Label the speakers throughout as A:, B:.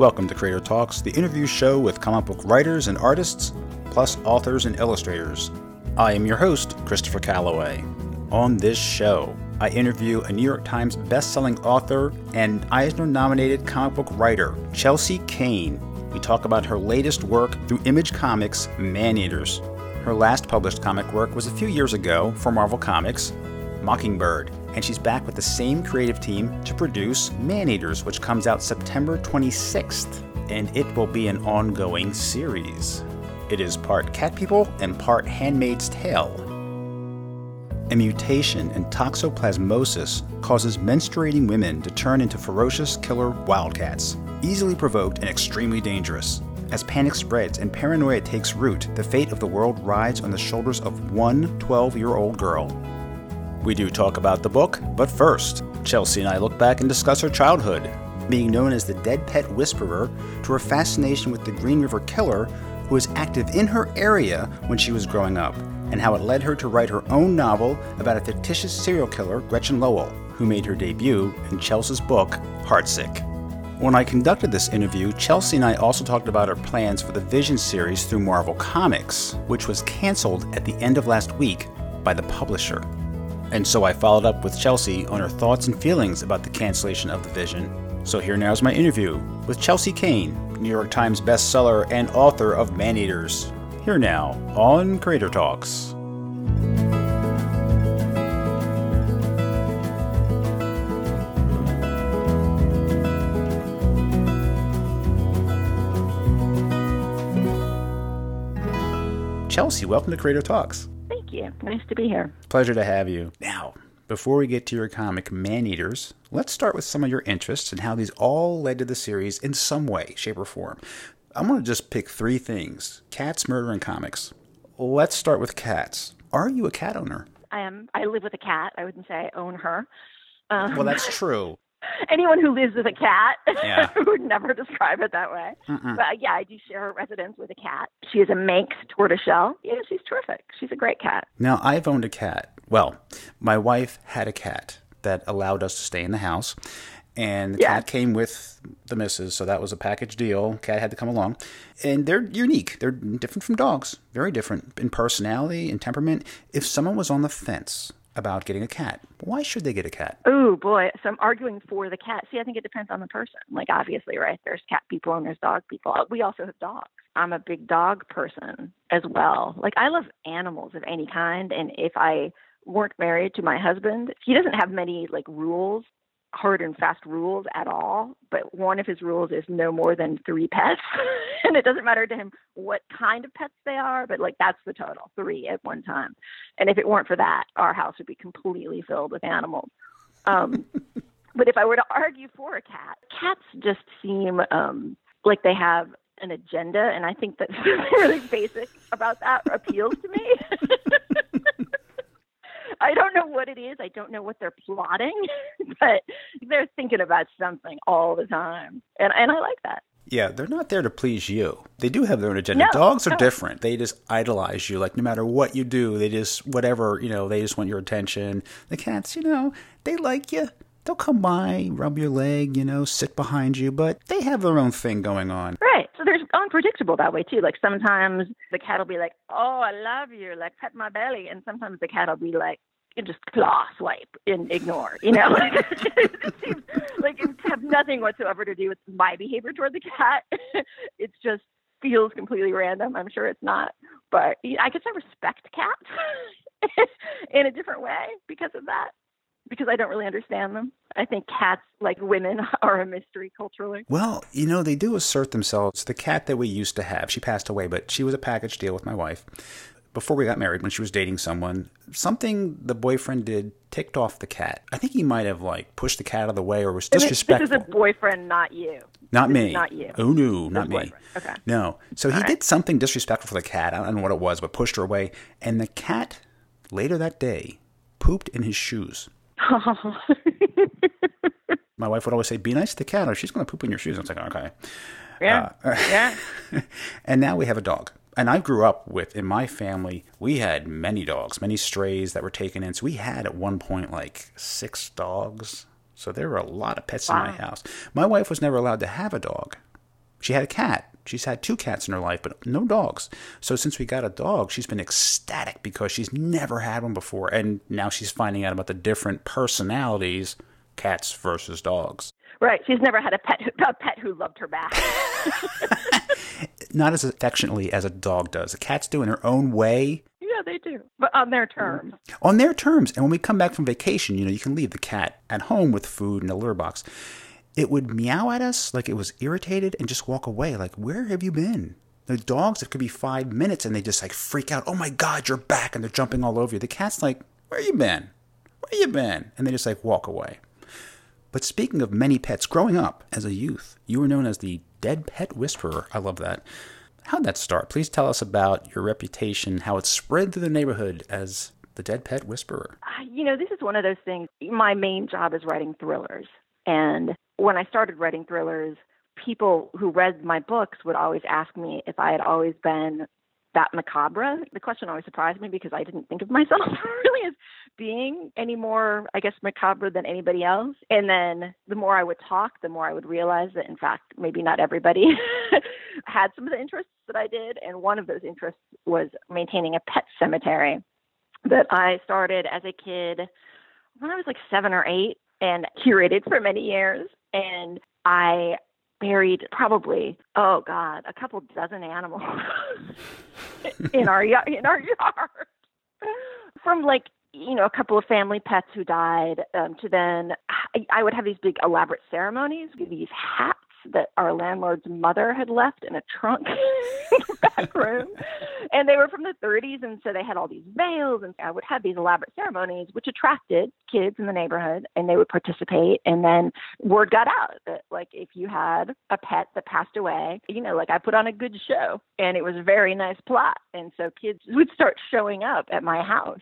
A: Welcome to Creator Talks, the interview show with comic book writers and artists, plus authors and illustrators. I am your host, Christopher Calloway. On this show, I interview a New York Times best-selling author and Eisner-nominated comic book writer, Chelsea Cain. We talk about her latest work through Image Comics, Maneaters. Her last published comic work was a few years ago for Marvel Comics, Mockingbird, and she's back with the same creative team to produce Maneaters, which comes out September 26th, and it will be an ongoing series. It is part Cat People and part Handmaid's Tale. A mutation in toxoplasmosis causes menstruating women to turn into ferocious killer wildcats, easily provoked and extremely dangerous. As panic spreads and paranoia takes root, the fate of the world rides on the shoulders of one 12 year old girl. We do talk about the book, but first, Chelsea and I look back and discuss her childhood, being known as the Dead Pet Whisperer, to her fascination with the Green River Killer, who was active in her area when she was growing up, and how it led her to write her own novel about a fictitious serial killer, Gretchen Lowell, who made her debut in Chelsea's book, Heartsick. When I conducted this interview, Chelsea and I also talked about our plans for the Vision series through Marvel Comics, which was canceled at the end of last week by the publisher. And so I followed up with Chelsea on her thoughts and feelings about the cancellation of the Vision. So here now is my interview with Chelsea Cain, New York Times bestseller and author of Maneaters. Here now on Creator Talks. Chelsea, welcome to Creator Talks.
B: You. Nice to be here.
A: Pleasure to have you. Now, before we get to your comic Maneaters, let's start with some of your interests and how these all led to the series in some way, shape, or form. I'm going to just pick three things cats, murder, and comics. Let's start with cats. Are you a cat owner?
B: I am. I live with a cat. I wouldn't say I own her. Um,
A: Well, that's true.
B: anyone who lives with a cat
A: Yeah.
B: would never describe it that way.
A: Mm-mm.
B: But yeah, I do share a residence with a cat. She is a Manx tortoiseshell. Yeah, she's terrific. She's a great cat.
A: Now, I've owned a cat. Well, my wife had a cat that allowed us to stay in the house. And the
B: Yeah.
A: cat came with the missus, so that was a package deal. Cat had to come along. And they're unique. They're different from dogs, very different in personality and temperament. If someone was on the fence about getting a cat, why should they get a cat?
B: Oh boy, so I'm arguing for the cat. See, I think it depends on the person. Like obviously, right? There's cat people and there's dog people. We also have dogs. I'm a big dog person as well. Like I love animals of any kind, and if I weren't married to my husband, he doesn't have many like rules, hard and fast rules at all. But one of his rules is no more than three pets, and it doesn't matter to him what kind of pets they are. But like that's the total, three at one time. And if it weren't for that, our house would be completely filled with animals. Um, but if I were to argue for a cat, cats just seem um, like they have an agenda, and I think that really basic about that appeals to me. I don't know what it is. I don't know what they're plotting, but they're thinking about something all the time, and and I like that.
A: Yeah, they're not there to please you. They do have their own agenda.
B: No,
A: Dogs are
B: no.
A: different. They just idolize you. Like no matter what you do, they just whatever you know. They just want your attention. The cats, you know, they like you. They'll come by, rub your leg, you know, sit behind you, but they have their own thing going on.
B: Right. So there's unpredictable that way too. Like sometimes the cat will be like, "Oh, I love you," like pet my belly, and sometimes the cat will be like, and just claw swipe and ignore. You know, it seems like it have nothing whatsoever to do with my behavior toward the cat. it just feels completely random. I'm sure it's not, but I guess I respect cats in a different way because of that. Because I don't really understand them. I think cats, like women, are a mystery culturally.
A: Well, you know, they do assert themselves. The cat that we used to have, she passed away, but she was a package deal with my wife. Before we got married, when she was dating someone, something the boyfriend did ticked off the cat. I think he might have like pushed the cat out of the way or was disrespectful.
B: This is a boyfriend, not you.
A: Not
B: This
A: me.
B: Not you.
A: Oh no, not me.
B: boyfriend. Okay.
A: No. So he
B: right.
A: did something disrespectful for the cat. I don't know what it was, but pushed her away. And the cat later that day pooped in his shoes. My wife would always say, "Be nice to the cat, or she's going to poop in your shoes." I was like, "Okay."
B: yeah.
A: Uh,
B: yeah.
A: and now we have a dog. And I grew up with in my family, we had many dogs, many strays that were taken in. So we had at one point like six dogs. So there were a lot of pets in my house. My wife was never allowed to have a dog. She had a cat. She's had two cats in her life, but no dogs. So since we got a dog, she's been ecstatic because she's never had one before. And now she's finding out about the different personalities cats versus dogs.
B: Right. She's never had a pet who, a pet who loved her back.
A: Not as affectionately as a dog does. A cat's doing her own way.
B: Yeah, they do, but on their terms.
A: On their terms. And when we come back from vacation, you know, you can leave the cat at home with food and a litter box. It would meow at us like it was irritated and just walk away. Like, where have you been? The dogs, it could be five minutes and they just like freak out. Oh my God, you're back. And they're jumping all over you. The cat's like, where you been? Where you been? And they just like walk away. But speaking of many pets, growing up as a youth, you were known as the Dead Pet Whisperer. I love that. How'd that start? Please tell us about your reputation, how it spread through the neighborhood as the Dead Pet Whisperer.
B: Ah, you know, this is one of those things. My main job is writing thrillers. And when I started writing thrillers, people who read my books would always ask me if I had always been that macabre. The question always surprised me because I didn't think of myself really as being any more, I guess, macabre than anybody else. And then the more I would talk, the more I would realize that, in fact, maybe not everybody had some of the interests that I did. And one of those interests was maintaining a pet cemetery that I started as a kid when I was like seven or eight and curated for many years. And I buried probably oh god a couple dozen animals in our yard in our yard. From like you know a couple of family pets who died um, to then I, I would have these big elaborate ceremonies these hats that our landlord's mother had left in a trunk in the back room. And they were from the 30s, and so they had all these veils, and I would have these elaborate ceremonies, which attracted kids in the neighborhood, and they would participate. And then word got out that, like, if you had a pet that passed away, you know, like I put on a good show, and it was a very nice plot. And so kids would start showing up at my house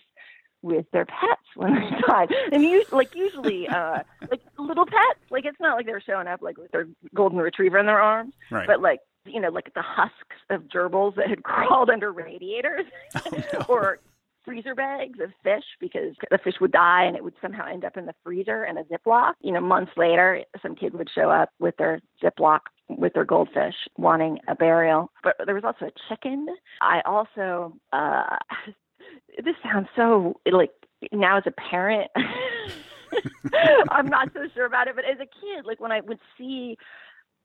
B: with their pets when they died. And you like usually uh like little pets. Like it's not like they were showing up like with their golden retriever in their arms.
A: Right.
B: But like you know, like the husks of gerbils that had crawled under radiators
A: Oh, no.
B: or freezer bags of fish because the fish would die and it would somehow end up in the freezer in a Ziploc. You know, months later, some kid would show up with their Ziploc with their goldfish wanting a burial. But there was also a chicken. I also, uh, this sounds so like now as a parent, I'm not so sure about it, but as a kid, like when I would see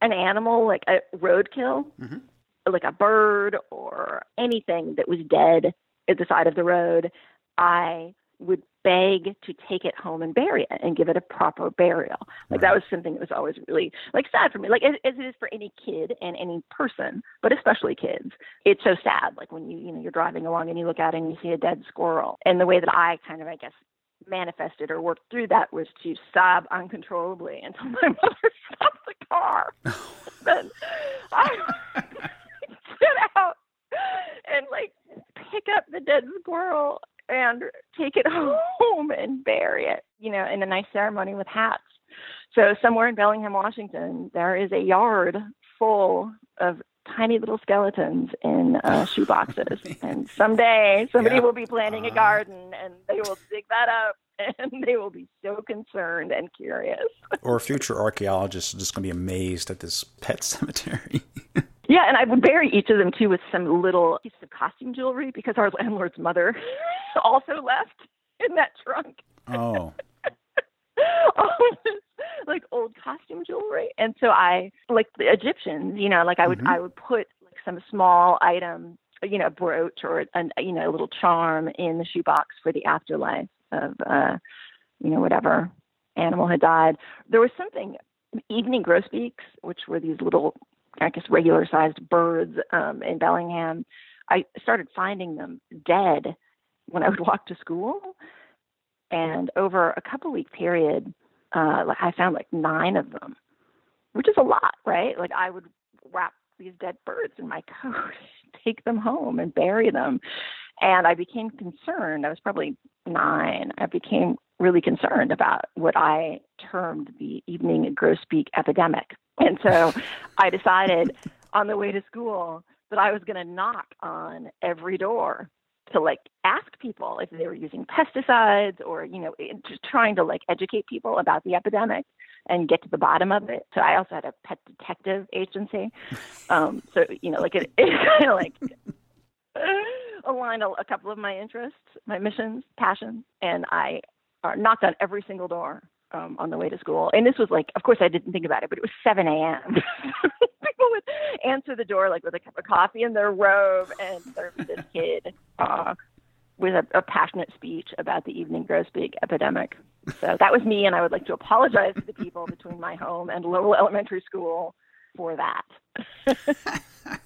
B: an animal like a roadkill,
A: Mhm.
B: like a bird or anything that was dead at the side of the road, I would beg to take it home and bury it and give it a proper burial. Like that was something that was always really like sad for me, like as, as it is for any kid and any person, but especially kids. It's so sad, like when you you know you're driving along and you look out and you see a dead squirrel. And the way that I kind of I guess manifested or worked through that was to sob uncontrollably until my mother stopped the car. then I get out and like pick up the dead squirrel and take it home and bury it, you know, in a nice ceremony with hats. So somewhere in Bellingham, Washington, there is a yard full of tiny little skeletons in uh, shoe boxes. and someday somebody
A: Yeah.
B: will be planting a
A: Uh.
B: garden and they will dig that up and they will be so concerned and curious.
A: Or future archaeologists are just going to be amazed at this pet cemetery.
B: Yeah, and I would bury each of them too with some little piece of costume jewelry because our landlord's mother also left in that trunk
A: oh,
B: all this like old costume jewelry. And so I like the Egyptians, you know, like I would
A: Mhm.
B: I would put like some small item, you know, a brooch or an you know, a little charm in the shoebox for the afterlife of uh you know, whatever animal had died. There was something evening grosbeaks, which were these little I guess regular sized birds um in Bellingham. I started finding them dead when I would walk to school. And over a couple week period, uh, I found like nine of them, which is a lot, right? Like I would wrap these dead birds in my coat, take them home and bury them. And I became concerned. I was probably nine. I became really concerned about what I termed the evening grosbeak epidemic. And so I decided on the way to school that I was going to knock on every door to like ask people if they were using pesticides or you know just trying to like educate people about the epidemic and get to the bottom of it. So I also had a pet detective agency. Um, so you know, like it, it kind of like aligned a, a couple of my interests, my missions, passions, and I uh, knocked on every single door um, on the way to school. And this was like, of course, I didn't think about it, but it was 7 a.m. People would answer the door like with a cup of coffee in their robe, and there'd be this kid uh, with a, a passionate speech about the evening grosbeak epidemic. So that was me, and I would like to apologize to the people between my home and Lowell Elementary School for that.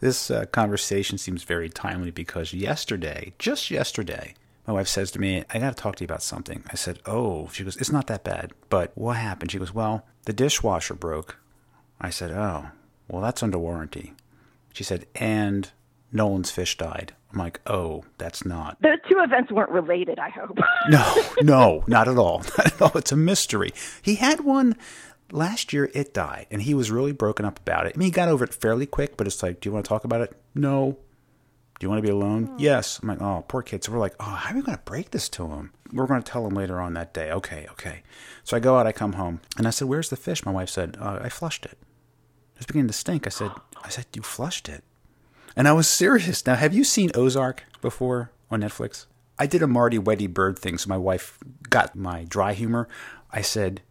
A: this uh, conversation seems very timely because yesterday, just yesterday, my wife says to me, I got to talk to you about something. I said, Oh, she goes, It's not that bad. But what happened? She goes, Well, the dishwasher broke. I said, Oh, well, that's under warranty. She said, And Nolan's fish died. I'm like, Oh, that's not.
B: The two events weren't related, I hope.
A: no, no, not at all. Not at all. It's a mystery. He had one last year, it died, and he was really broken up about it. I mean, he got over it fairly quick, but it's like, Do you want to talk about it? No. Do you want to be alone? Oh. Yes. I'm like, oh, poor kid. So we're like, oh, how are we going to break this to him? We're going to tell him later on that day. Okay, okay. So I go out, I come home, and I said, where's the fish? My wife said, uh, I flushed it. It was beginning to stink. I said, I said, you flushed it. And I was serious. Now, have you seen Ozark before on Netflix? I did a Marty Weddy Byrde thing, so my wife got my dry humor. I said,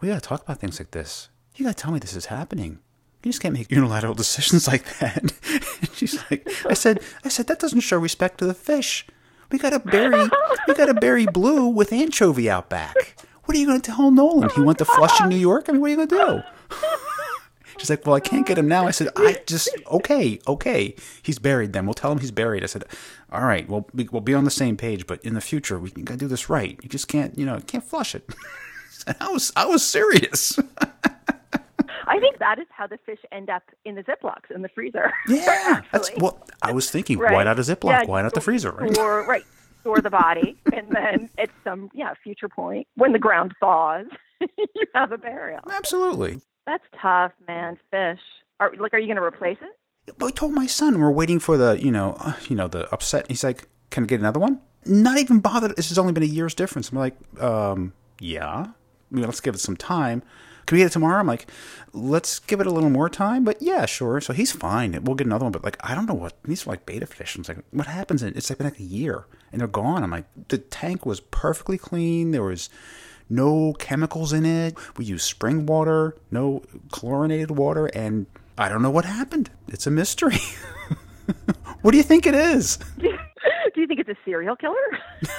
A: we got to talk about things like this. You got to tell me this is happening. You just can't make unilateral decisions like that. she's like, I said, I said that doesn't show respect to the fish. We got to bury, we got to bury Blue with anchovy out back. What are you going to tell Nolan? He went to Flushing, New York. I mean, what are you going to do? She's like, well, I can't get him now. I said, I just okay, okay. He's buried. Then we'll tell him he's buried. I said, all right, well, we'll be on the same page, but in the future, we got to do this right. You just can't, you know, can't flush it. I was, I was serious.
B: I think that is how the fish end up in the Ziplocs in the freezer.
A: Yeah, that's well. I was thinking, right. why not a Ziploc? Yeah, why not the freezer?
B: Right? Or right, store the body, and then at some yeah future point when the ground thaws, you have a burial.
A: Absolutely.
B: That's tough, man. Fish. Are like, are you going to replace it?
A: I told my son we're waiting for the you know uh, you know the upset. He's like, can I get another one? Not even bothered. This has only been a year's difference. I'm like, um, yeah. I mean, let's give it some time can we get it tomorrow? I'm like, let's give it a little more time. But yeah, sure. So he's fine. We'll get another one. But like, I don't know what these are like betta fish. I'm like, what happens? In, it's like been like a year and they're gone. I'm like, the tank was perfectly clean. There was no chemicals in it. We use spring water, no chlorinated water, and I don't know what happened. It's a mystery. what do you think it is?
B: Do you think it's a serial killer?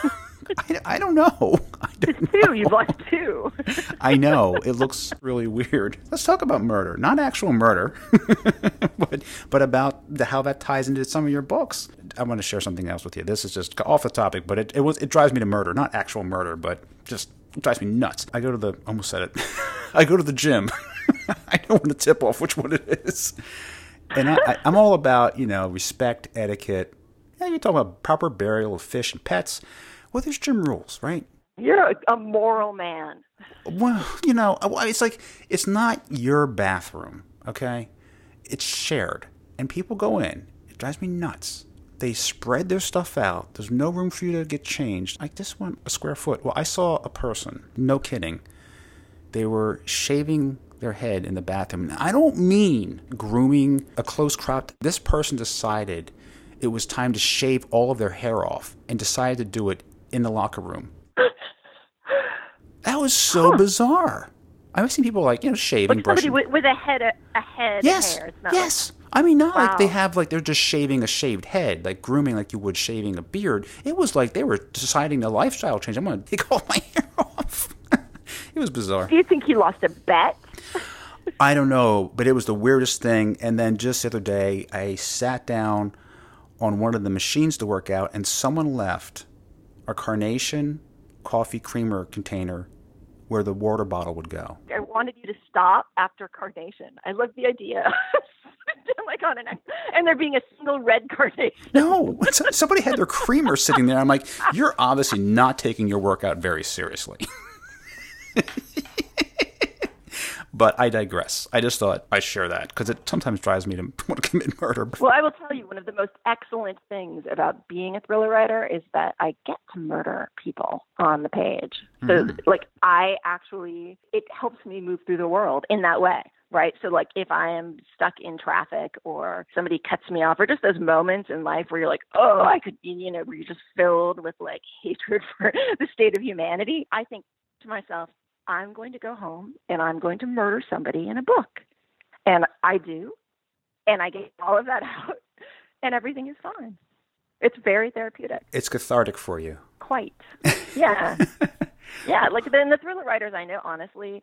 A: I, I don't know.
B: Two. You've lost two.
A: I know. It looks really weird. Let's talk about murder. Not actual murder, but, but about the, how that ties into some of your books. I want to share something else with you. This is just off the topic, but it, it, was, it drives me to murder. Not actual murder, but just drives me nuts. I go to the, almost said it, I go to the gym. I don't want to tip off which one it is. And I, I, I'm all about, you know, respect, etiquette. Yeah, you're talking about proper burial of fish and pets. Well, there's gym rules, right?
B: You're a, moral man.
A: Well, you know, it's like it's not your bathroom, okay? It's shared, and people go in. It drives me nuts. They spread their stuff out. There's no room for you to get changed. I just want a square foot. Well, I saw a person, no kidding. They were shaving their head in the bathroom. I don't mean grooming a close cropped. This person decided it was time to shave all of their hair off and decided to do it in the locker room. That was so huh. bizarre. I've seen people like you know shaving,
B: like
A: brushing
B: with, with, a head, a, a head.
A: Yes,
B: hair.
A: yes. Like, I mean, not wow. like they have like they're just shaving a shaved head, like grooming like you would shaving a beard. It was like they were deciding a lifestyle change. I'm going to take all my hair off. it was bizarre.
B: Do you think he lost a bet?
A: I don't know, but it was the weirdest thing. And then just the other day, I sat down on one of the machines to work out, and someone left a carnation coffee creamer container where the water bottle would go.
B: I wanted you to stop after carnation. I love the idea. like on an and there being a single red carnation.
A: No, somebody had their creamer sitting there. I'm like, you're obviously not taking your workout very seriously. But I digress. I just thought I'd share that because it sometimes drives me to want to commit murder.
B: Well, I will tell you, one of the most excellent things about being a thriller writer is that I get to murder people on the page. So, mm-hmm. like, I actually, it helps me move through the world in that way right? So, like, if I am stuck in traffic or somebody cuts me off, or just those moments in life where you're like, oh, I could, you know, where you're just filled with like hatred for the state of humanity, I think to myself, I'm going to go home and I'm going to murder somebody in a book. And I do. And I get all of that out, and everything is fine. It's very therapeutic.
A: It's cathartic for you.
B: Quite. Yeah. yeah. Like the, the thriller writers I know, honestly,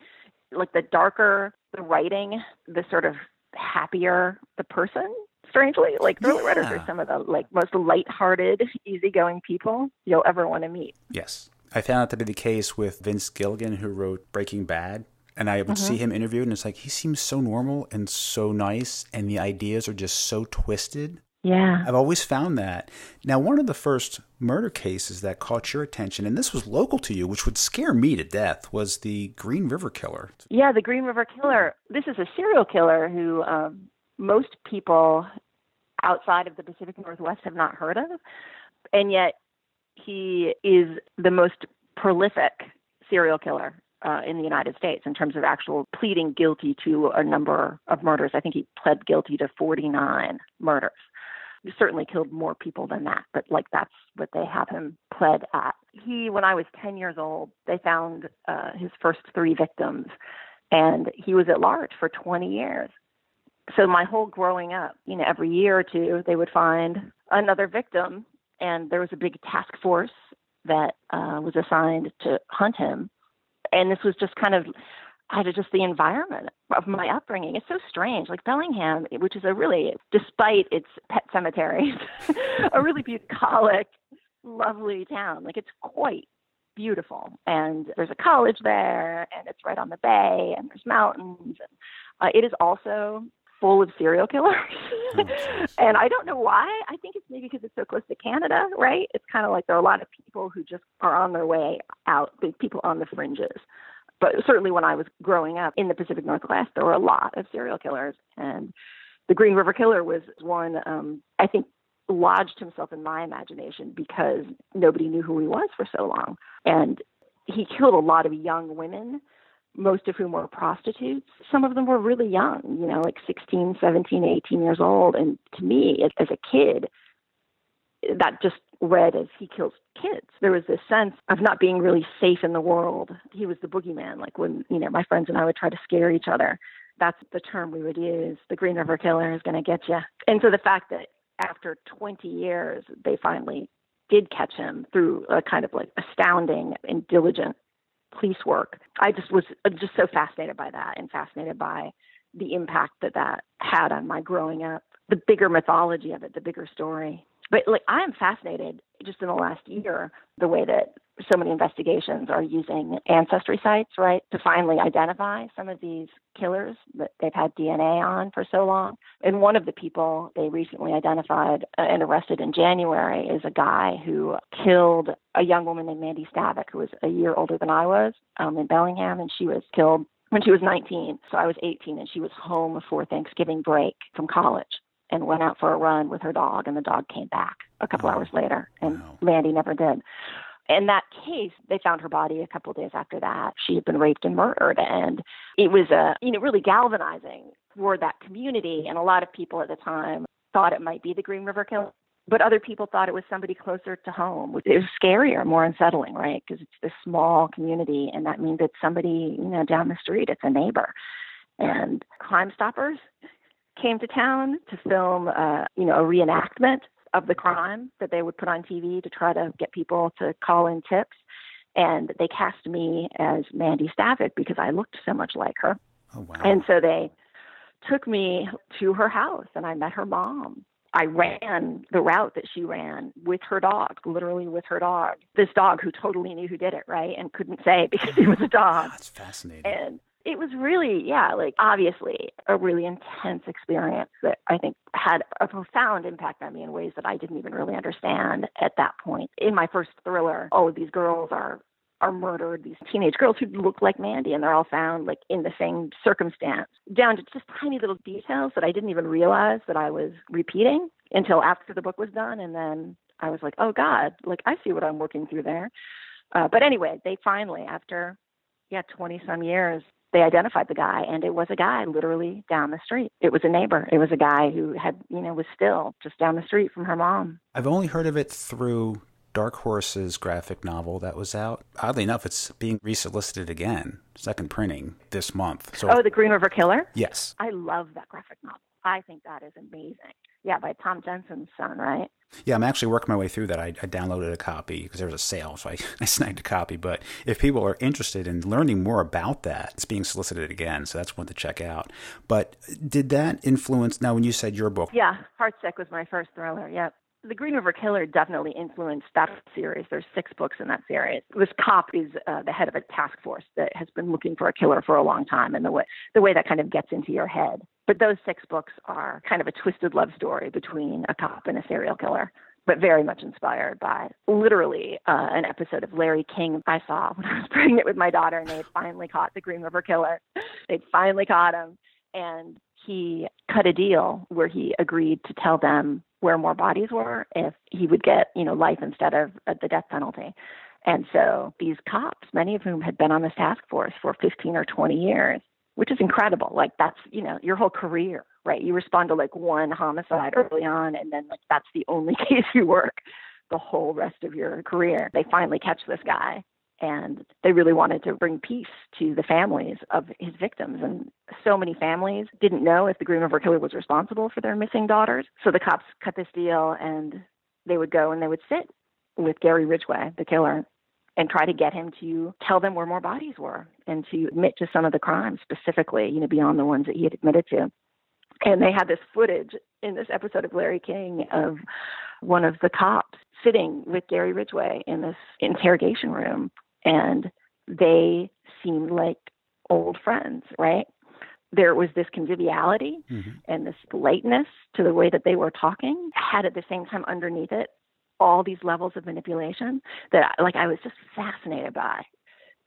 B: like the darker the writing, the sort of happier the person. Strangely, like thriller yeah. writers are some of the like most light-hearted, easygoing people you'll ever want to meet.
A: Yes, I found that to be the case with Vince Gilligan, who wrote Breaking Bad. And I would mm-hmm. see him interviewed, and it's like he seems so normal and so nice, and the ideas are just so twisted.
B: Yeah.
A: I've always found that. Now, one of the first murder cases that caught your attention, and this was local to you, which would scare me to death, was the Green River Killer.
B: Yeah, the Green River Killer. This is a serial killer who um, most people outside of the Pacific Northwest have not heard of. And yet, he is the most prolific serial killer uh, in the United States in terms of actual pleading guilty to a number of murders. I think he pled guilty to 49 murders He certainly killed more people than that, but like that's what they have him pled at. He, when I was 10 years old, they found uh, his first three victims, and he was at large for 20 years. So my whole growing up, you know, every year or two, they would find another victim, and there was a big task force that uh, was assigned to hunt him. And this was just kind of out of just the environment of my upbringing. It's so strange. Like Bellingham, which is a really, despite its pet cemeteries, a really bucolic, lovely town. Like it's quite beautiful. And there's a college there, and it's right on the bay, and there's mountains. And uh, it is also full of serial killers. oh, and I don't know why. I think it's maybe because it's so close to Canada, right? It's kind of like there are a lot of people who just are on their way out, big people on the fringes but certainly when I was growing up in the Pacific Northwest, there were a lot of serial killers, and the Green River Killer was one. Um, I think lodged himself in my imagination because nobody knew who he was for so long, and he killed a lot of young women most of whom were prostitutes. Some of them were really young, you know, like 16, 17, 18 years old. And to me, as a kid, that just read as he kills kids. There was this sense of not being really safe in the world. He was the boogeyman, like when, you know, my friends and I would try to scare each other. That's the term we would use. The Green River Killer is going to get you. And so the fact that after 20 years, they finally did catch him through a kind of like astounding and diligent police work. I just was just so fascinated by that and fascinated by the impact that that had on my growing up. The bigger mythology of it, the bigger story but like I am fascinated just in the last year the way that so many investigations are using ancestry sites, right, to finally identify some of these killers that they've had DNA on for so long. And one of the people they recently identified and arrested in January is a guy who killed a young woman named Mandy Stavik, who was a year older than I was, um, in Bellingham, and she was killed when she was 19. So I was 18, and she was home for Thanksgiving break from college and went out for a run with her dog, and the dog came back a couple hours later, and wow. Mandy never did. In that case, they found her body a couple of days after that. She had been raped and murdered, and it was a you know really galvanizing for that community. And a lot of people at the time thought it might be the Green River Killer, but other people thought it was somebody closer to home. It was scarier, more unsettling, right? Because it's this small community, and that means it's somebody you know down the street. It's a neighbor, and Crime Stoppers came to town to film, uh, you know, a reenactment of the crime that they would put on TV to try to get people to call in tips. And they cast me as Mandy Stavik because I looked so much like her.
A: Oh, wow.
B: And so they took me to her house and I met her mom. I ran the route that she ran with her dog, literally with her dog. This dog who totally knew who did it, right? And couldn't say because he was a dog.
A: That's fascinating.
B: And it was really, yeah, like obviously a really intense experience that I think had a profound impact on me in ways that I didn't even really understand at that point. In my first thriller, oh, these girls are are murdered, these teenage girls who look like Mandy, and they're all found like in the same circumstance, down to just tiny little details that I didn't even realize that I was repeating until after the book was done. And then I was like, oh God, like I see what I'm working through there. Uh, but anyway, they finally, after yeah, 20 some years, they identified the guy and it was a guy literally down the street. It was a neighbor. It was a guy who had, you know, was still just down the street from her mom.
A: I've only heard of it through Dark Horse's graphic novel that was out. Oddly enough, it's being resolicited again, second printing this month.
B: So Oh, The Green River Killer?
A: Yes.
B: I love that graphic novel. I think that is amazing. Yeah, by Tom Jensen's son, right?
A: Yeah, I'm actually working my way through that. I, I downloaded a copy because there was a sale, so I, I snagged a copy. But if people are interested in learning more about that, it's being solicited again, so that's one to check out. But did that influence? Now, when you said your book,
B: yeah, Heartsick was my first thriller. Yep. The Green River Killer definitely influenced that series. There's six books in that series. This cop is uh, the head of a task force that has been looking for a killer for a long time, and the way the way that kind of gets into your head. But those six books are kind of a twisted love story between a cop and a serial killer but very much inspired by literally uh, an episode of Larry King I saw when I was pregnant with my daughter, and they finally caught the Green River Killer. They'd finally caught him, and he cut a deal where he agreed to tell them where more bodies were if he would get, you know, life instead of uh, the death penalty. And so these cops, many of whom had been on this task force for 15 or 20 years, which is incredible. Like that's, you know, your whole career, right? You respond to like one homicide early on and then like that's the only case you work the whole rest of your career. They finally catch this guy and they really wanted to bring peace to the families of his victims. And so many families didn't know if the Green River Killer was responsible for their missing daughters. So the cops cut this deal, and they would go and they would sit with Gary Ridgway, the killer, and try to get him to tell them where more bodies were and to admit to some of the crimes specifically, you know, beyond the ones that he had admitted to. And they had this footage in this episode of Larry King of one of the cops sitting with Gary Ridgway in this interrogation room and they seemed like old friends, right? There was this conviviality mm-hmm. and this lightness to the way that they were talking, had at the same time underneath it all these levels of manipulation that like I was just fascinated by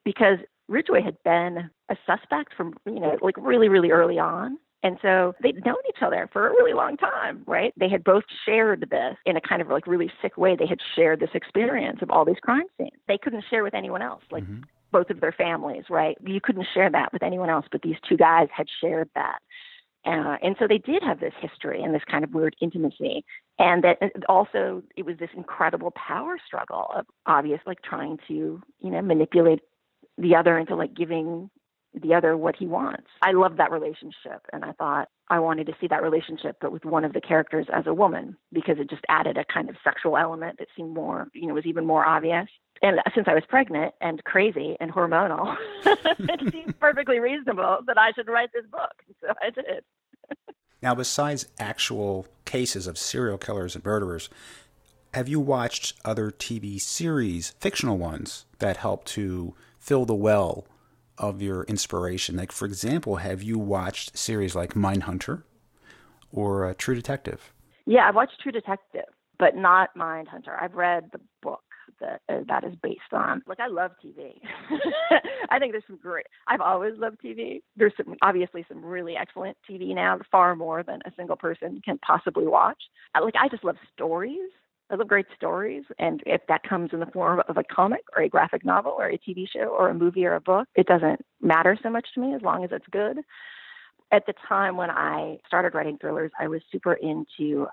B: because Ridgway had been a suspect from you know like really really early on and so they'd known each other for a really long time, right? They had both shared this in a kind of like really sick way. They had shared this experience of all these crime scenes. They couldn't share with anyone else, like mm-hmm. both of their families, right? You couldn't share that with anyone else, but these two guys had shared that. Uh, and so they did have this history and this kind of weird intimacy. And that also, it was this incredible power struggle of obvious, like trying to, you know, manipulate the other into like giving the other what he wants. I loved that relationship and I thought I wanted to see that relationship but with one of the characters as a woman because it just added a kind of sexual element that seemed more, you know, was even more obvious. And since I was pregnant and crazy and hormonal, it seemed perfectly reasonable that I should write this book. So I did.
A: now, besides actual cases of serial killers and murderers, have you watched other TV series, fictional ones, that help to fill the well of your inspiration? Like, for example, have you watched series like Mindhunter or uh, True Detective?
B: Yeah, I've watched True Detective, but not Mindhunter. I've read the book that uh, that is based on. Like, I love TV. I think there's some great. I've always loved TV. There's some obviously some really excellent TV now, far more than a single person can possibly watch. Like, I just love stories. I love great stories, and if that comes in the form of a comic or a graphic novel or a TV show or a movie or a book, it doesn't matter so much to me as long as it's good. At the time when I started writing thrillers, I was super into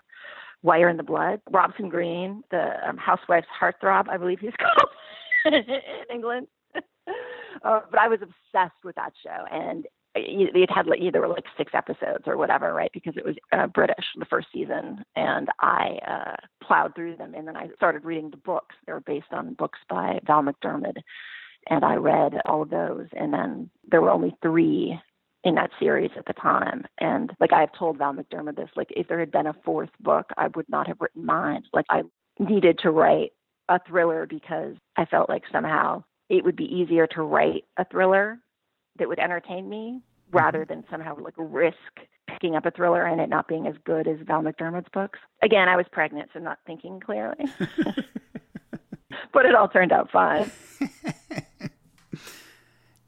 B: Wire in the Blood, Robson Green, the um, housewife's heartthrob, I believe he's called in England. uh, but I was obsessed with that show, and it had like there were like six episodes or whatever, right? Because it was uh, British the first season, and I uh, plowed through them, and then I started reading the books. They were based on books by Val McDermid, and I read all of those. And then there were only three in that series at the time, and like I have told Val McDermid this, like if there had been a fourth book, I would not have written mine. Like I needed to write a thriller because I felt like somehow it would be easier to write a thriller that would entertain me rather mm-hmm. than somehow like risk picking up a thriller and it not being as good as Val McDermid's books. Again, I was pregnant, so not thinking clearly. but it all turned out fine.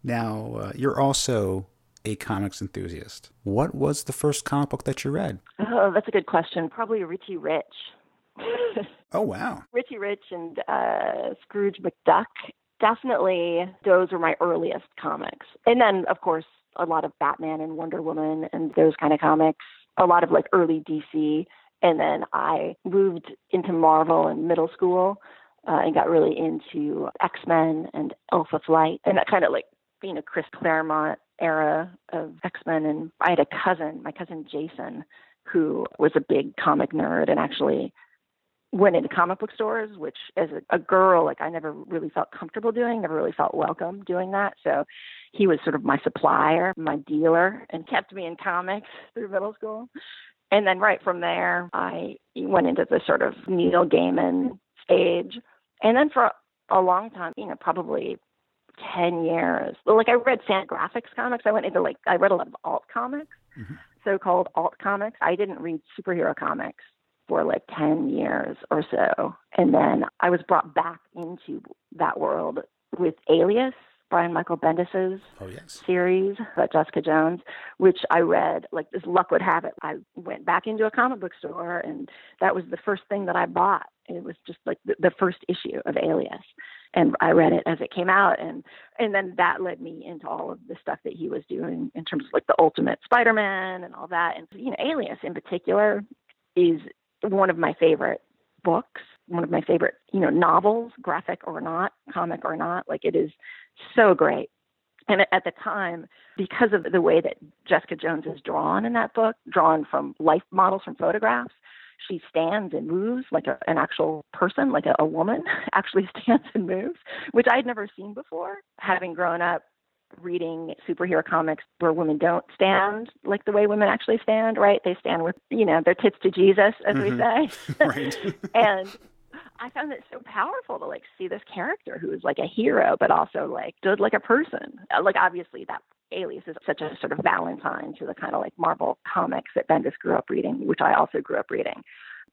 A: Now, uh, you're also a comics enthusiast. What was the first comic book that you read?
B: Oh, that's a good question. Probably Richie Rich.
A: oh, wow.
B: Richie Rich and uh, Scrooge McDuck. Definitely, those were my earliest comics. And then, of course, a lot of Batman and Wonder Woman and those kind of comics, a lot of like early DC. And then I moved into Marvel in middle school uh, and got really into X Men and Alpha Flight and that kind of like, you know, Chris Claremont era of X Men. And I had a cousin, my cousin Jason, who was a big comic nerd and actually went into comic book stores, which as a, a girl, like I never really felt comfortable doing, never really felt welcome doing that. So he was sort of my supplier, my dealer, and kept me in comics through middle school. And then right from there, I went into the sort of Neil Gaiman stage. And then for a long time, you know, probably 10 years, like I read Fantagraphics comics. I went into like, I read a lot of alt comics, mm-hmm. so called alt comics. I didn't read superhero comics for like 10 years or so. And then I was brought back into that world with Alias, Brian Michael Bendis's
A: oh, yes.
B: series about Jessica Jones, which I read, like as luck would have it, I went back into a comic book store and that was the first thing that I bought. It was just like the, the first issue of Alias. And I read it as it came out and and then that led me into all of the stuff that he was doing in terms of like the ultimate Spider Man and all that. And you know, Alias in particular is one of my favorite books, one of my favorite, you know, novels, graphic or not, comic or not. Like it is so great. And at the time, because of the way that Jessica Jones is drawn in that book, drawn from life models from photographs, she stands and moves like a, an actual person, like a, a woman actually stands and moves, which I'd never seen before, having grown up reading superhero comics where women don't stand like the way women actually stand, right? They stand with, you know, their tits to Jesus, as mm-hmm. we say.
A: right.
B: and I found it so powerful to like see this character who is like a hero, but also like stood like a person. Uh, like obviously that Alias is such a sort of Valentine to the kind of like Marvel comics that Bendis grew up reading, which I also grew up reading.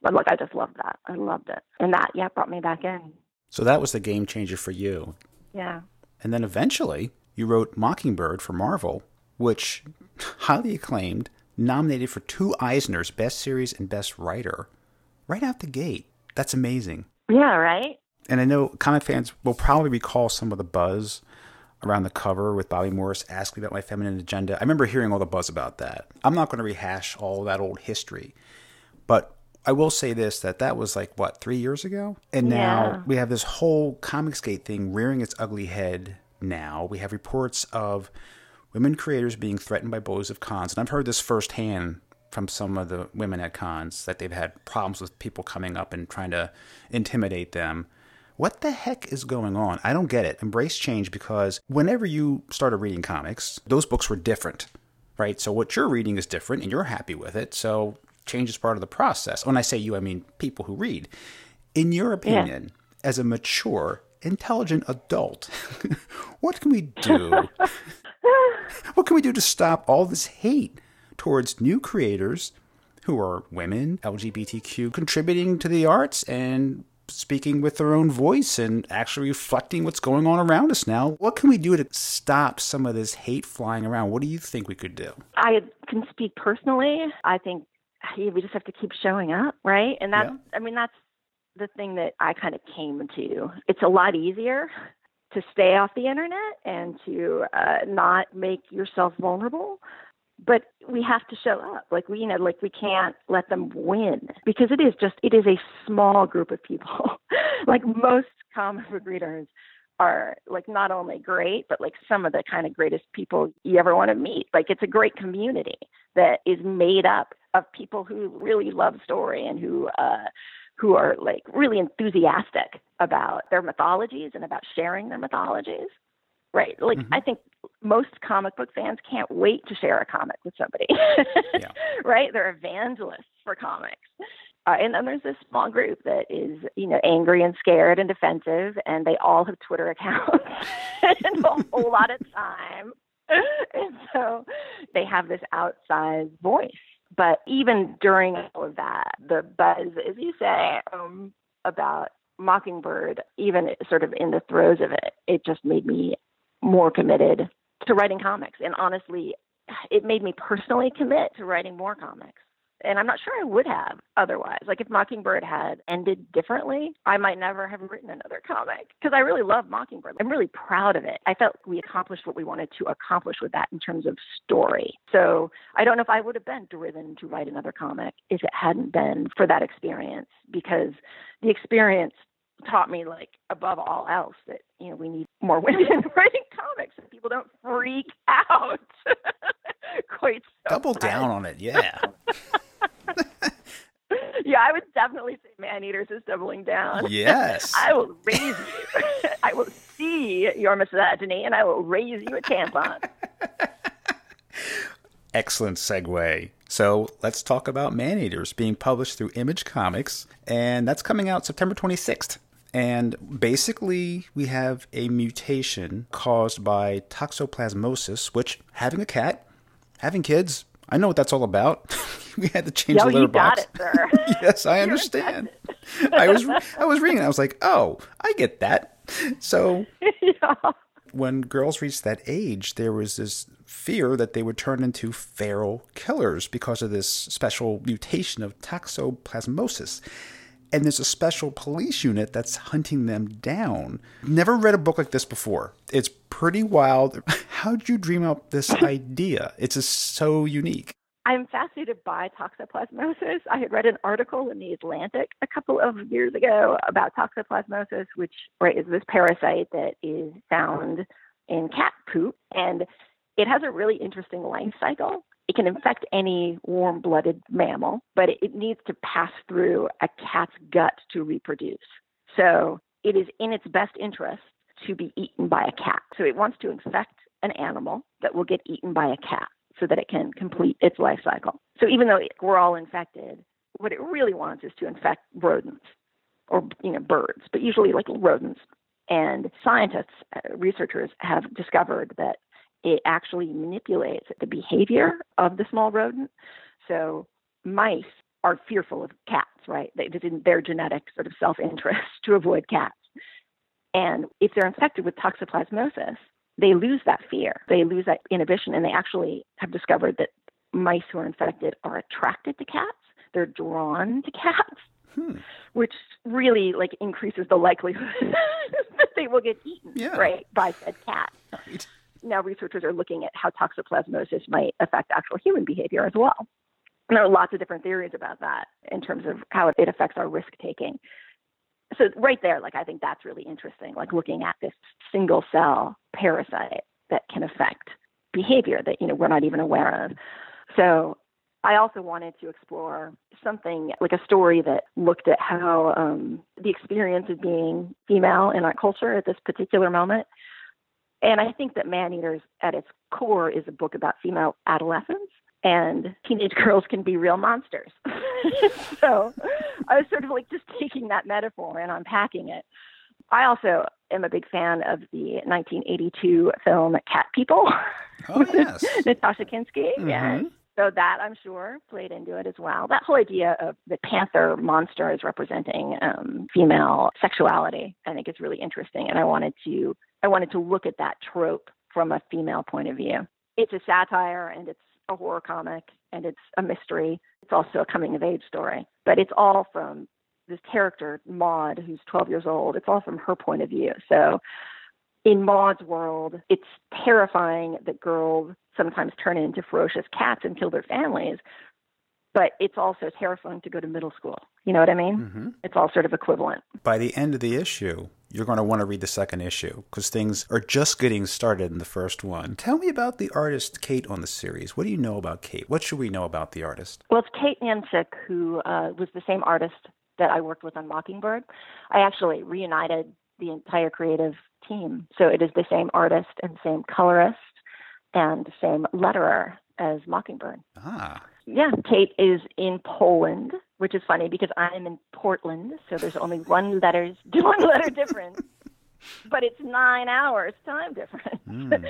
B: But look, I just loved that. I loved it. And that, yeah, brought me back in.
A: So that was the game changer for you.
B: Yeah.
A: And then eventually you wrote Mockingbird for Marvel, which highly acclaimed, nominated for two Eisners, Best Series and Best Writer, right out the gate. That's amazing.
B: Yeah, right?
A: And I know comic fans will probably recall some of the buzz around the cover with Bobbi Morse asking about my feminine agenda. I remember hearing all the buzz about that. I'm not going to rehash all that old history, but I will say this that that was like what, 3 years ago? And now yeah. we have this whole Comicsgate thing rearing its ugly head now. We have reports of women creators being threatened by bullies of cons, and I've heard this firsthand from some of the women at cons that they've had problems with people coming up and trying to intimidate them. What the heck is going on? I don't get it. Embrace change because whenever you started reading comics, those books were different, right? So what you're reading is different and you're happy with it. So change is part of the process. When I say you, I mean people who read. In your opinion, yeah. as a mature intelligent adult. what can we do? what can we do to stop all this hate towards new creators who are women, LGBTQ, contributing to the arts and speaking with their own voice and actually reflecting what's going on around us now. What can we do to stop some of this hate flying around? What do you think we could do?
B: I can speak personally. I think we just have to keep showing up, right? And that's, yeah. I mean, that's the thing that I kind of came to. It's a lot easier to stay off the internet and to uh, not make yourself vulnerable. But we have to show up. Like we, you know, like we can't let them win because it is just, it is a small group of people. like most comic book readers are like not only great, but like some of the kind of greatest people you ever want to meet. Like it's a great community that is made up of people who really love story and who, uh, who are like really enthusiastic about their mythologies and about sharing their mythologies. Right. Like mm-hmm. I think most comic book fans can't wait to share a comic with somebody. yeah. Right? They're evangelists for comics. Uh, and then there's this small group that is, you know, angry and scared and defensive, and they all have Twitter accounts and a whole lot of time. and so they have this outsized voice but even during all of that, the buzz, as you say, um, about Mockingbird, even sort of in the throes of it, it just made me more committed to writing comics. And honestly, it made me personally commit to writing more comics. And I'm not sure I would have otherwise. Like if Mockingbird had ended differently, I might never have written another comic because I really love Mockingbird. I'm really proud of it. I felt we accomplished what we wanted to accomplish with that in terms of story. So I don't know if I would have been driven to write another comic if it hadn't been for that experience because the experience taught me like above all else that you know we need more women writing comics so people don't freak out quite
A: so double down on it yeah
B: yeah i would definitely say man eaters is doubling down.
A: Yes.
B: I will raise you. I will see your misogyny and i will raise you a tampon.
A: Excellent segue. So let's talk about Maneaters being published through Image Comics, and that's coming out September 26th. And basically, we have a mutation caused by toxoplasmosis, which having a cat, having kids, I know what that's all about. we had to change
B: Yo,
A: the litter box.
B: Got it,
A: yes, I understand. I was I was reading. I was like, oh, I get that. So yeah. when girls reached that age, there was this fear that they would turn into feral killers because of this special mutation of toxoplasmosis and there's a special police unit that's hunting them down. Never read a book like this before. It's pretty wild. How'd you dream up this idea? It's just so unique.
B: I'm fascinated by toxoplasmosis. I had read an article in the Atlantic a couple of years ago about toxoplasmosis, which right, is this parasite that is found in cat poop. And it has a really interesting life cycle. It can infect any warm blooded mammal, but it needs to pass through a cat's gut to reproduce. So it is in its best interest to be eaten by a cat. So it wants to infect an animal that will get eaten by a cat so that it can complete its life cycle. So even though we're all infected, what it really wants is to infect rodents or you know birds, but usually like rodents. And scientists, uh, researchers have discovered that it actually manipulates the behavior of the small rodent. So mice are fearful of cats, right? They, it's in their genetic sort of self interest to avoid cats. And if they're infected with toxoplasmosis, they lose that fear. They lose that inhibition, and they actually have discovered that mice who are infected are attracted to cats. They're drawn to cats, hmm. which really like increases the likelihood that they will get eaten,
A: yeah.
B: right, by said cat. Right now researchers are looking at how toxoplasmosis might affect actual human behavior as well. And there are lots of different theories about that in terms of how it affects our risk taking. So right there, like I think that's really interesting, like looking at this single cell parasite that can affect behavior that you know we're not even aware of. So I also wanted to explore something like a story that looked at how um, the experience of being female in our culture at this particular moment and I think that Man Eaters, at its core, is a book about female adolescence, and teenage girls can be real monsters. so I was sort of like just taking that metaphor and unpacking it. I also am a big fan of the 1982 film Cat People.
A: Oh, yes.
B: Natasha Kinski.
A: Mm-hmm.
B: Yeah. So that I'm sure played into it as well. That whole idea of the panther monster as representing um, female sexuality, I think is really interesting, and I wanted to I wanted to look at that trope from a female point of view. It's a satire and it's a horror comic and it's a mystery. It's also a coming of age story, but it's all from this character Maud, who's 12 years old. It's all from her point of view. So in Maud's world, it's terrifying that girls sometimes turn into ferocious cats and kill their families, but it's also terrifying to go to middle school. You know what I mean?
A: Mm-hmm.
B: It's all sort of equivalent.
A: By the end of the issue, you're going to want to read the second issue because things are just getting started in the first one. Tell me about the artist Kate on the series. What do you know about Kate? What should we know about the artist?
B: Well, it's Kate Niemczyk, who uh, was the same artist that I worked with on Mockingbird. I actually reunited the entire creative team. So it is the same artist and same colorist and same letterer as Mockingbird.
A: Ah.
B: Yeah, Kate is in Poland, which is funny because I'm in Portland, so there's only one letters one letter difference. but it's nine hours time difference. Mm.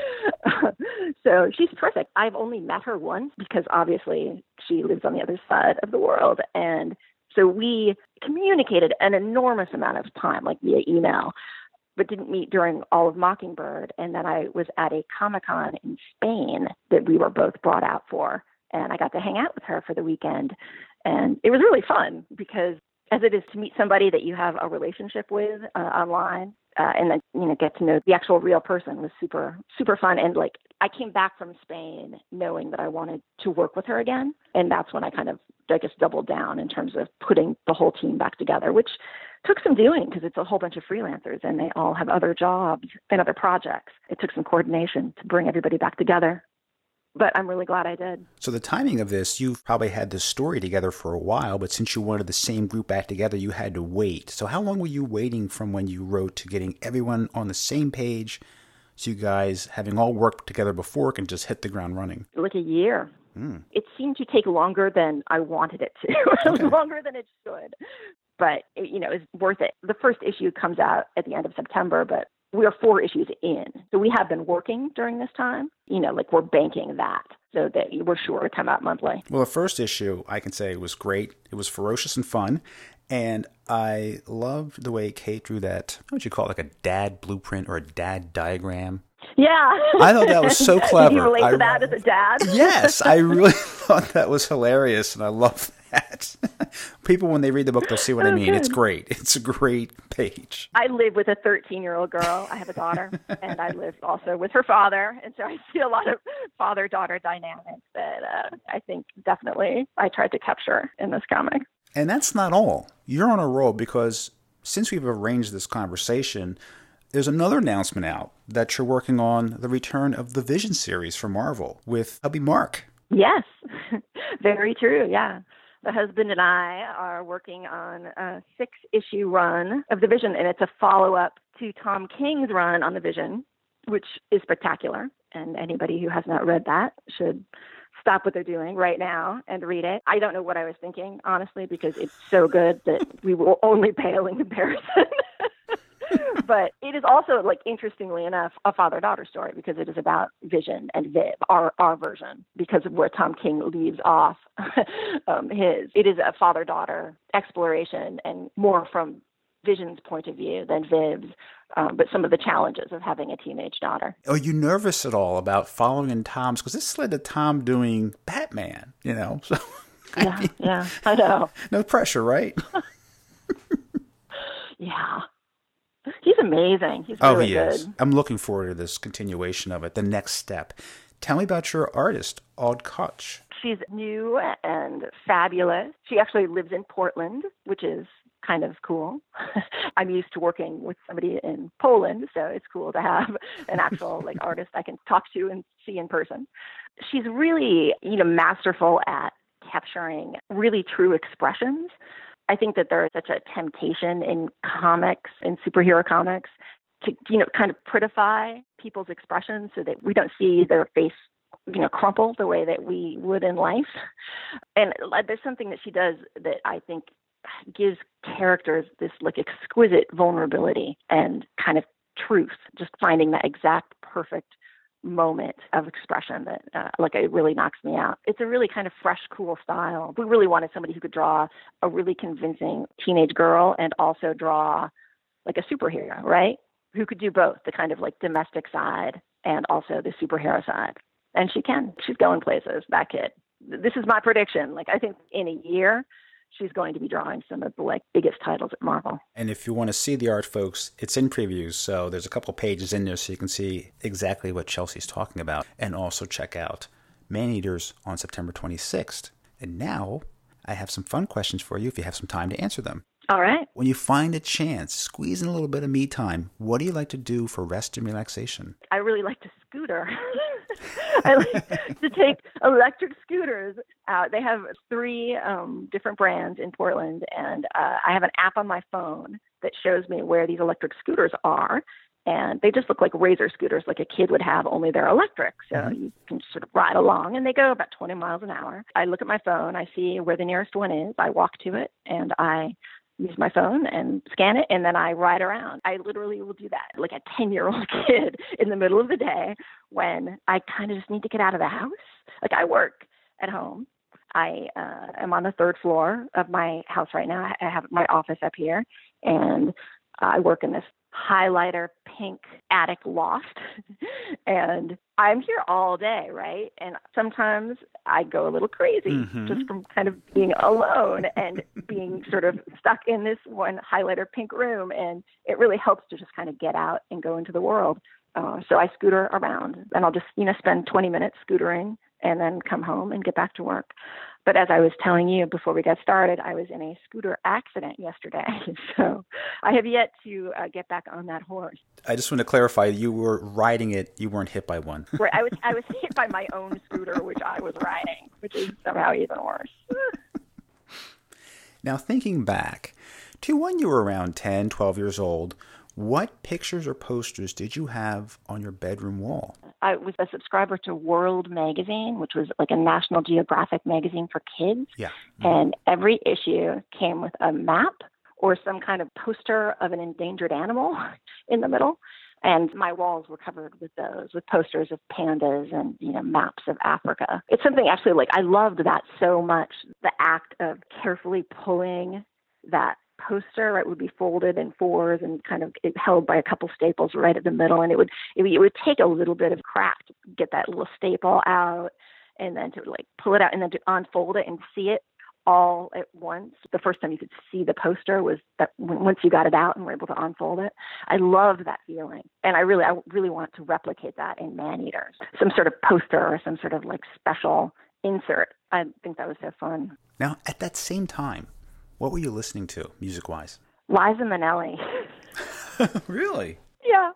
B: so she's perfect. I've only met her once because obviously she lives on the other side of the world. And so we communicated an enormous amount of time, like via email. but didn't meet during all of Mockingbird. And then I was at a Comic Con in Spain that we were both brought out for. And I got to hang out with her for the weekend. And it was really fun because as it is to meet somebody that you have a relationship with uh, online uh, and then you know get to know the actual real person was super super fun. And like I came back from Spain knowing that I wanted to work with her again. And that's when I kind of I guess doubled down in terms of putting the whole team back together which took some doing because it's a whole bunch of freelancers and they all have other jobs and other projects. It took some coordination to bring everybody back together but I'm really glad I did.
A: So the timing of this, you've probably had this story together for a while, but since you wanted the same group back together, you had to wait. So how long were you waiting from when you wrote to getting everyone on the same page so you guys, having all worked together before, can just hit the ground running?
B: Like a year.
A: Mm.
B: It seemed to take longer than I wanted it to, okay. longer than it should. But, it, you know, it's worth it. The first issue comes out at the end of September, but we are four issues in. So we have been working during this time, you know, like we're banking that so that we're sure to come out monthly.
A: Well, the first issue, I can say, was great. It was ferocious and fun. And I loved the way Kate drew that, what would you call it, like a dad blueprint or a dad diagram?
B: Yeah.
A: I thought that was so clever.
B: Did you relate
A: I,
B: to that as a dad?
A: yes, I really thought that was hilarious, and I love that. People, when they read the book, they'll see what
B: oh,
A: I mean.
B: Good.
A: It's great. It's a great page.
B: I live with a 13 year old girl. I have a daughter, and I live also with her father. And so I see a lot of father daughter dynamics that uh, I think definitely I tried to capture in this comic.
A: And that's not all. You're on a roll because since we've arranged this conversation, there's another announcement out that you're working on the return of the Vision series for Marvel with hubby Mark.
B: Yes, very true. Yeah. The husband and I are working on a six issue run of the Vision, and it's a follow up to Tom King's run on the Vision, which is spectacular. And anybody who has not read that should stop what they're doing right now and read it. I don't know what I was thinking, honestly, because it's so good that we will only pale in comparison. but it is also like interestingly enough a father daughter story because it is about vision and viv our our version because of where tom king leaves off um, his. It is a father daughter exploration and more from vision's point of view than viv's um, but some of the challenges of having a teenage daughter.
A: Are you nervous at all about following in tom's because this led to tom doing batman you know? So
B: yeah mean, yeah i know.
A: no pressure right?
B: Yeah He's amazing. He's
A: oh,
B: really
A: he
B: good.
A: is. I'm looking forward to this continuation of it. The next step. Tell me about your artist, Aud Koch.
B: She's new and fabulous. She actually lives in Portland, which is kind of cool. I'm used to working with somebody in Poland, so it's cool to have an actual like artist I can talk to and see in person. She's really, you know, masterful at capturing really true expressions I think that there is such a temptation in comics, in superhero comics, to you know kind of prettify people's expressions so that we don't see their face you know crumple the way that we would in life. And uh, there's something that she does that I think gives characters this like exquisite vulnerability and kind of truth, just finding that exact perfect moment of expression that uh, like it really knocks me out. It's a really kind of fresh, cool style. We really wanted somebody who could draw a really convincing teenage girl and also draw like a superhero, right? Who could do both, the kind of like domestic side and also the superhero side. And she can. She's going places, that kid. This is my prediction. Like I think in a year she's going to be drawing some of the like biggest titles at Marvel.
A: And if you want to see the art, folks, it's in previews, so there's a couple pages in there so you can see exactly what Chelsea's talking about, and also check out Maneaters on September 26th. And now I have some fun questions for you if you have some time to answer them.
B: All right.
A: When you find a chance, squeeze in a little bit of me time, what do you like to do for rest and relaxation?
B: I really like to scooter. I like to take electric scooters out. They have three um, different brands in Portland, and uh, I have an app on my phone that shows me where these electric scooters are. And they just look like razor scooters, like a kid would have, only they're electric. So mm-hmm. you can sort of ride along, and they go about 20 miles an hour. I look at my phone, I see where the nearest one is, I walk to it, and I use my phone and scan it and then I ride around. I literally will do that like a 10 year old kid in the middle of the day when I kind of just need to get out of the house. Like I work at home. I uh, am on the third floor of my house right now. I have my office up here and I work in this highlighter pink attic loft. and I'm here all day, right? And sometimes I go a little crazy mm-hmm. just from kind of being alone and being sort of stuck in this one highlighter pink room. And it really helps to just kind of get out and go into the world. Uh, so I scooter around and I'll just, you know, spend 20 minutes scootering and then come home and get back to work. But as I was telling you before we got started, I was in a scooter accident yesterday. So I have yet to uh, get back on that horse.
A: I just want to clarify you were riding it, you weren't hit by one.
B: right. I was, I was hit by my own scooter, which I was riding, which is somehow even worse.
A: now, thinking back to when you were around 10, 12 years old, what pictures or posters did you have on your bedroom wall?
B: I was a subscriber to World Magazine, which was like a National Geographic magazine for kids.
A: Yeah.
B: Mm-hmm. And every issue came with a map or some kind of poster of an endangered animal in the middle. And my walls were covered with those, with posters of pandas and, you know, maps of Africa. It's something actually like I loved that so much. The act of carefully pulling that poster right would be folded in fours and kind of held by a couple staples right at the middle and it would it, it would take a little bit of craft to get that little staple out and then to like pull it out and then to unfold it and see it all at once. The first time you could see the poster was that once you got it out and were able to unfold it. I love that feeling, and I really, I really want to replicate that in Man Eaters, Some sort of poster or some sort of like special insert. I think that was so fun.
A: Now, at that same time, what were you listening to, music wise?
B: Liza Minnelli.
A: really?
B: Yeah.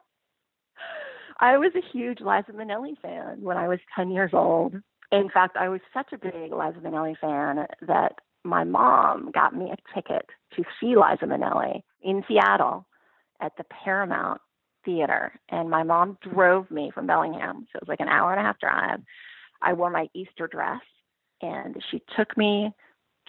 B: I was a huge Liza Minnelli fan when I was 10 years old. In fact, I was such a big Liza Minnelli fan that my mom got me a ticket to see Liza Minnelli in Seattle at the Paramount Theater. And my mom drove me from Bellingham. So it was like an hour and a half drive. I wore my Easter dress and she took me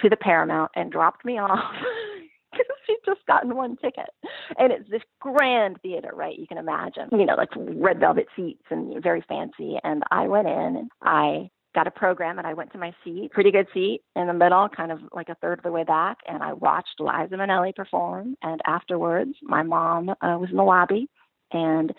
B: to the Paramount and dropped me off because she'd just gotten one ticket. And it's this grand theater, right? You can imagine, you know, like red velvet seats and very fancy. And I went in and I got a program and I went to my seat, pretty good seat in the middle, kind of like a third of the way back. And I watched Liza Minnelli perform. And afterwards, my mom uh, was in the lobby and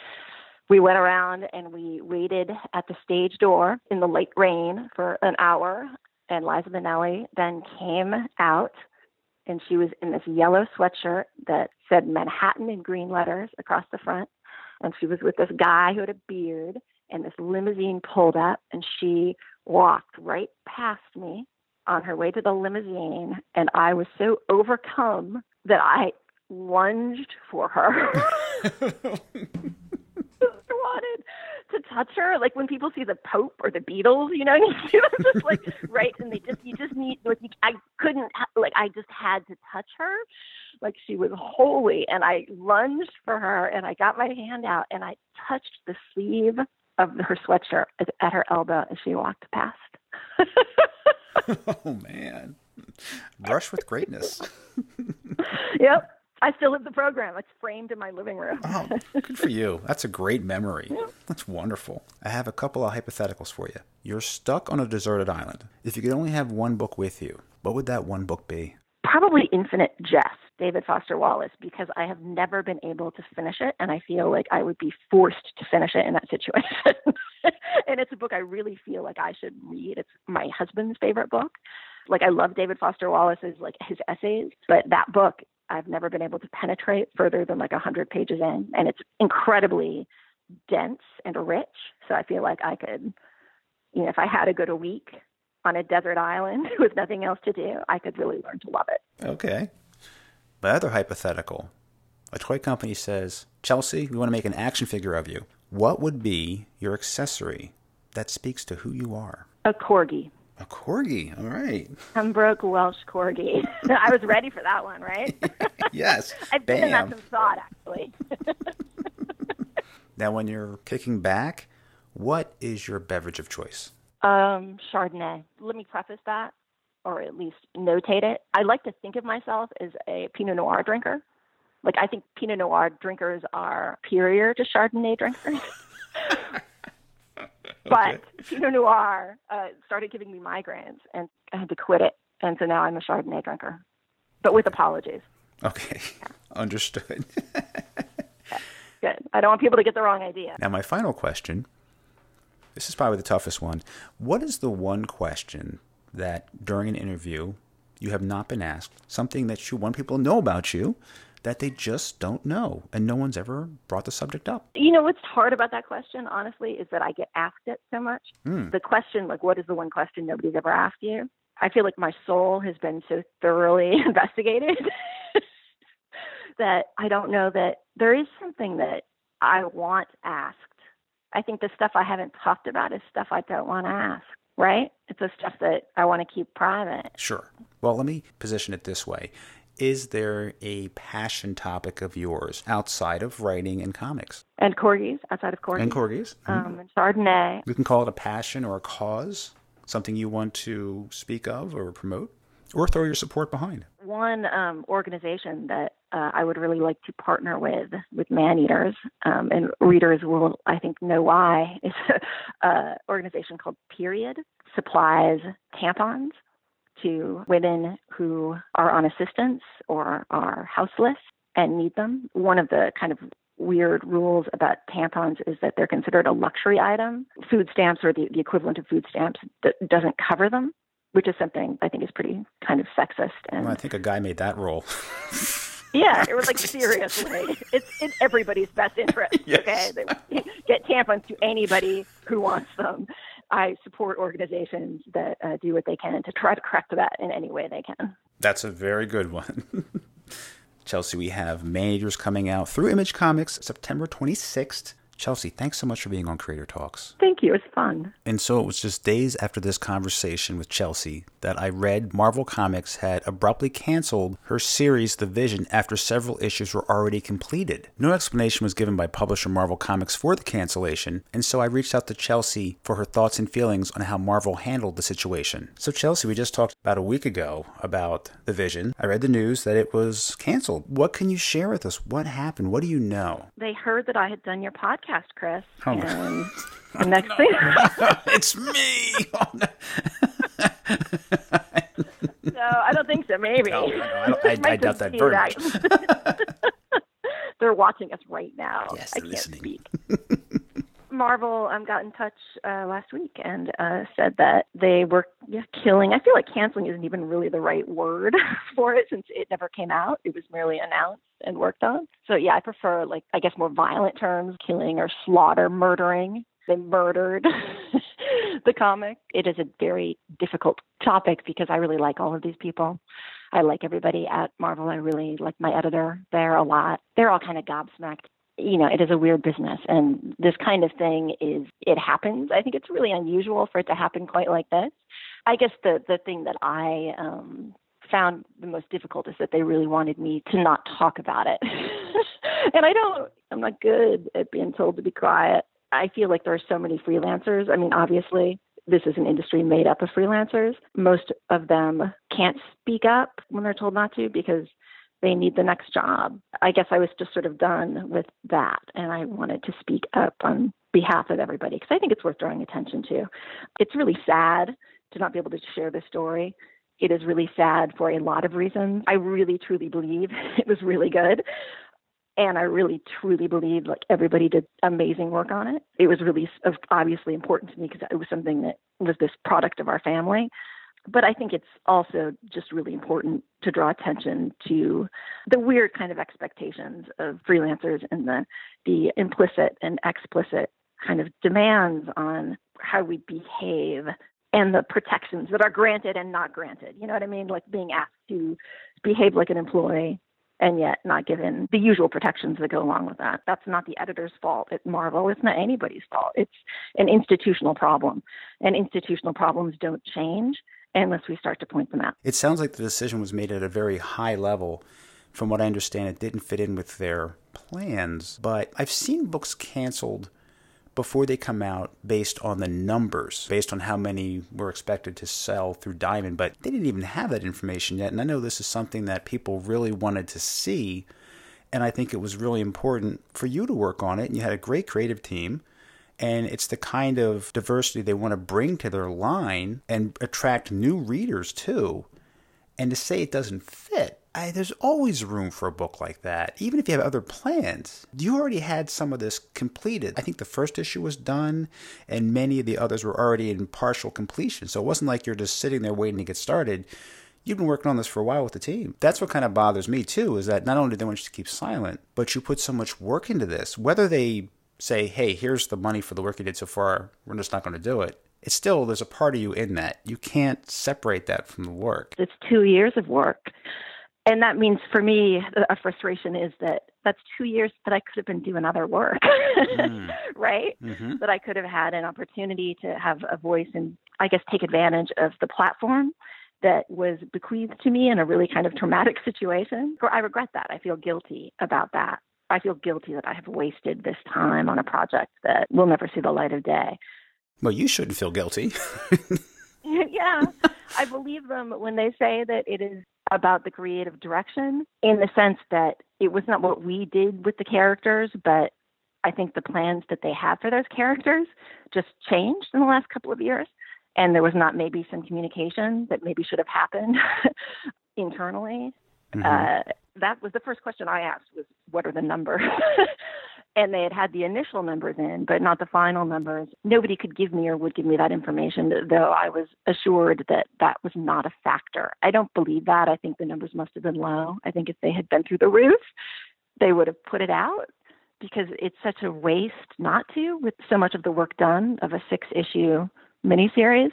B: we went around and we waited at the stage door in the late rain for an hour and Liza Minnelli then came out and she was in this yellow sweatshirt that said Manhattan in green letters across the front. And she was with this guy who had a beard, and this limousine pulled up, and she walked right past me on her way to the limousine. And I was so overcome that I lunged for her. touch her. Like when people see the Pope or the Beatles, you know, and you see them just like right, and they just you just need like you, I couldn't like I just had to touch her, like she was holy, and I lunged for her, and I got my hand out, and I touched the sleeve of her sweatshirt at her elbow as she walked past.
A: oh man, brush with greatness.
B: yep. I still have the program. It's framed in my living room.
A: oh, good for you. That's a great memory. Yeah. That's wonderful. I have a couple of hypotheticals for you. You're stuck on a deserted island. If you could only have one book with you, what would that one book be?
B: Probably Infinite Jest, David Foster Wallace, because I have never been able to finish it, and I feel like I would be forced to finish it in that situation. and it's a book I really feel like I should read. It's my husband's favorite book. Like I love David Foster Wallace's like his essays, but that book I've never been able to penetrate further than like 100 pages in. And it's incredibly dense and rich. So I feel like I could, you know, if I had a good a week on a desert island with nothing else to do, I could really learn to love it.
A: Okay. My other hypothetical a toy company says, Chelsea, we want to make an action figure of you. What would be your accessory that speaks to who you are?
B: A corgi.
A: A corgi. All right.
B: Pembroke Welsh corgi. I was ready for that one, right?
A: yes.
B: I've
A: Bam.
B: given that some thought, actually.
A: now, when you're kicking back, what is your beverage of choice?
B: Um, Chardonnay. Let me preface that, or at least notate it. I like to think of myself as a Pinot Noir drinker. Like I think Pinot Noir drinkers are superior to Chardonnay drinkers. But Pinot Noir uh, started giving me migraines, and I had to quit it. And so now I'm a Chardonnay drinker, but with apologies.
A: Okay, yeah. understood.
B: good. I don't want people to get the wrong idea.
A: Now, my final question this is probably the toughest one. What is the one question that during an interview you have not been asked, something that you want people to know about you that they just don't know and no one's ever brought the subject up?
B: You know what's hard about that question, honestly, is that I get asked it so much.
A: Mm.
B: The question, like, what is the one question nobody's ever asked you? I feel like my soul has been so thoroughly investigated that I don't know that there is something that I want asked. I think the stuff I haven't talked about is stuff I don't want to ask, right? It's the stuff that I want to keep private.
A: Sure. Well, let me position it this way. Is there a passion topic of yours outside of writing and comics?
B: And corgis, outside of corgis.
A: And corgis?
B: Um, and Chardonnay.
A: We can call it a passion or a cause, something you want to speak of or promote, or throw your support behind.
B: One um, organization that uh, I would really like to partner with, with man eaters, um, and readers will, I think, know why, is an organization called Period, supplies tampons to women who are on assistance or are houseless and need them. One of the kind of weird rules about tampons is that they're considered a luxury item. Food stamps or the, the equivalent of food stamps that doesn't cover them, which is something I think is pretty kind of sexist. And
A: Well, I think a guy made that rule.
B: yeah, it was like seriously, it's in everybody's best interest.
A: Yes.
B: Okay, They- get tampons to anybody who wants them. I support organizations that uh, do what they can to try to correct that in any way they can.
A: That's a very good one. Chelsea, we have Maneaters coming out through Image Comics September 26th. Chelsea, thanks so much for being on Creator Talks.
B: Thank you. It's fun.
A: And so it was just days after this conversation with Chelsea that I read Marvel Comics had abruptly canceled her series The Vision after several issues were already completed. No explanation was given by publisher Marvel Comics for the cancellation, and so I reached out to Chelsea for her thoughts and feelings on how Marvel handled the situation. So, Chelsea, we just talked about a week ago about The Vision. I read the news that it was canceled. What can you share with us? What happened? What do you know?
B: They heard that I had done your podcast, Chris,
A: Oh.
B: and the next thing.
A: it's me! Oh, no.
B: no, I don't think so. Maybe.
A: No, I I- I doubt that very
B: that. They're watching us right now.
A: Yes, they're
B: can't
A: listening.
B: speak. Marvel um, got in touch uh, last week and uh, said that they were yeah, killing. I feel like canceling isn't even really the right word for it since it never came out. It was merely announced and worked on. So yeah, I prefer like I guess more violent terms, killing or slaughter, murdering. They murdered the comic. It is a very difficult topic because I really like all of these people. I like everybody at Marvel. I really like my editor there a lot. They're all kind of gobsmacked. You know, it is a weird business, and this kind of thing is it happens. I think it's really unusual for it to happen quite like this. I guess the the thing that I um, found the most difficult is that they really wanted me to not talk about it, and I don't. I'm not good at being told to be quiet. I feel like there are so many freelancers. I mean, obviously, this is an industry made up of freelancers. Most of them can't speak up when they're told not to because they need the next job. I guess I was just sort of done with that, and I wanted to speak up on behalf of everybody because I think it's worth drawing attention to. It's really sad to not be able to share this story. It is really sad for a lot of reasons. I really truly believe it was really good. And I really truly believe like everybody did amazing work on it. It was really obviously important to me because it was something that was this product of our family but I think it's also just really important to draw attention to the weird kind of expectations of freelancers and the the implicit and explicit kind of demands on how we behave and the protections that are granted and not granted. You know what I mean? Like being asked to behave like an employee and yet not given the usual protections that go along with that. That's not the editor's fault at Marvel. It's not anybody's fault. It's an institutional problem. And institutional problems don't change unless we start to point them out.
A: It sounds like the decision was made at a very high level. From what I understand, it didn't fit in with their plans. But I've seen books canceled before they come out based on the numbers, based on how many were expected to sell through Diamond. But they didn't even have that information yet. And I know this is something that people really wanted to see. And I think it was really important for you to work on it. And you had a great creative team and it's the kind of diversity they want to bring to their line and attract new readers too. And to say it doesn't fit I, there's always room for a book like that, even if you have other plans. You already had some of this completed. I think the first issue was done, and many of the others were already in partial completion. So it wasn't like you're just sitting there waiting to get started. You've been working on this for a while with the team. That's what kind of bothers me too, is that not only do they want you to keep silent, but you put so much work into this. Whether they say, hey, here's the money for the work you did so far, we're just not going to do it it's still there's a part of you in that. You can't separate that from the work.
B: It's two years of work. And that means for me, a frustration is that that's two years that I could have been doing other work, mm. right? Mm-hmm. That I could have had an opportunity to have a voice and, I guess, take advantage of the platform that was bequeathed to me in a really kind of traumatic situation. Or I regret that. I feel guilty about that. I feel guilty that I have wasted this time on a project that will never see the light of day.
A: Well, you shouldn't feel guilty.
B: yeah, I believe them when they say that it is about the creative direction in the sense that it was not what we did with the characters, but I think the plans that they have for those characters just changed in the last couple of years. And there was not maybe some communication that maybe should have happened internally. Mm-hmm. Uh, that was the first question I asked was, what are the numbers? and they had had the initial numbers in, but not the final numbers. Nobody could give me or would give me that information, though I was assured that that was not a factor. I don't believe that. I think the numbers must have been low. I think if they had been through the roof, they would have put it out because it's such a waste not to with so much of the work done of a six issue miniseries.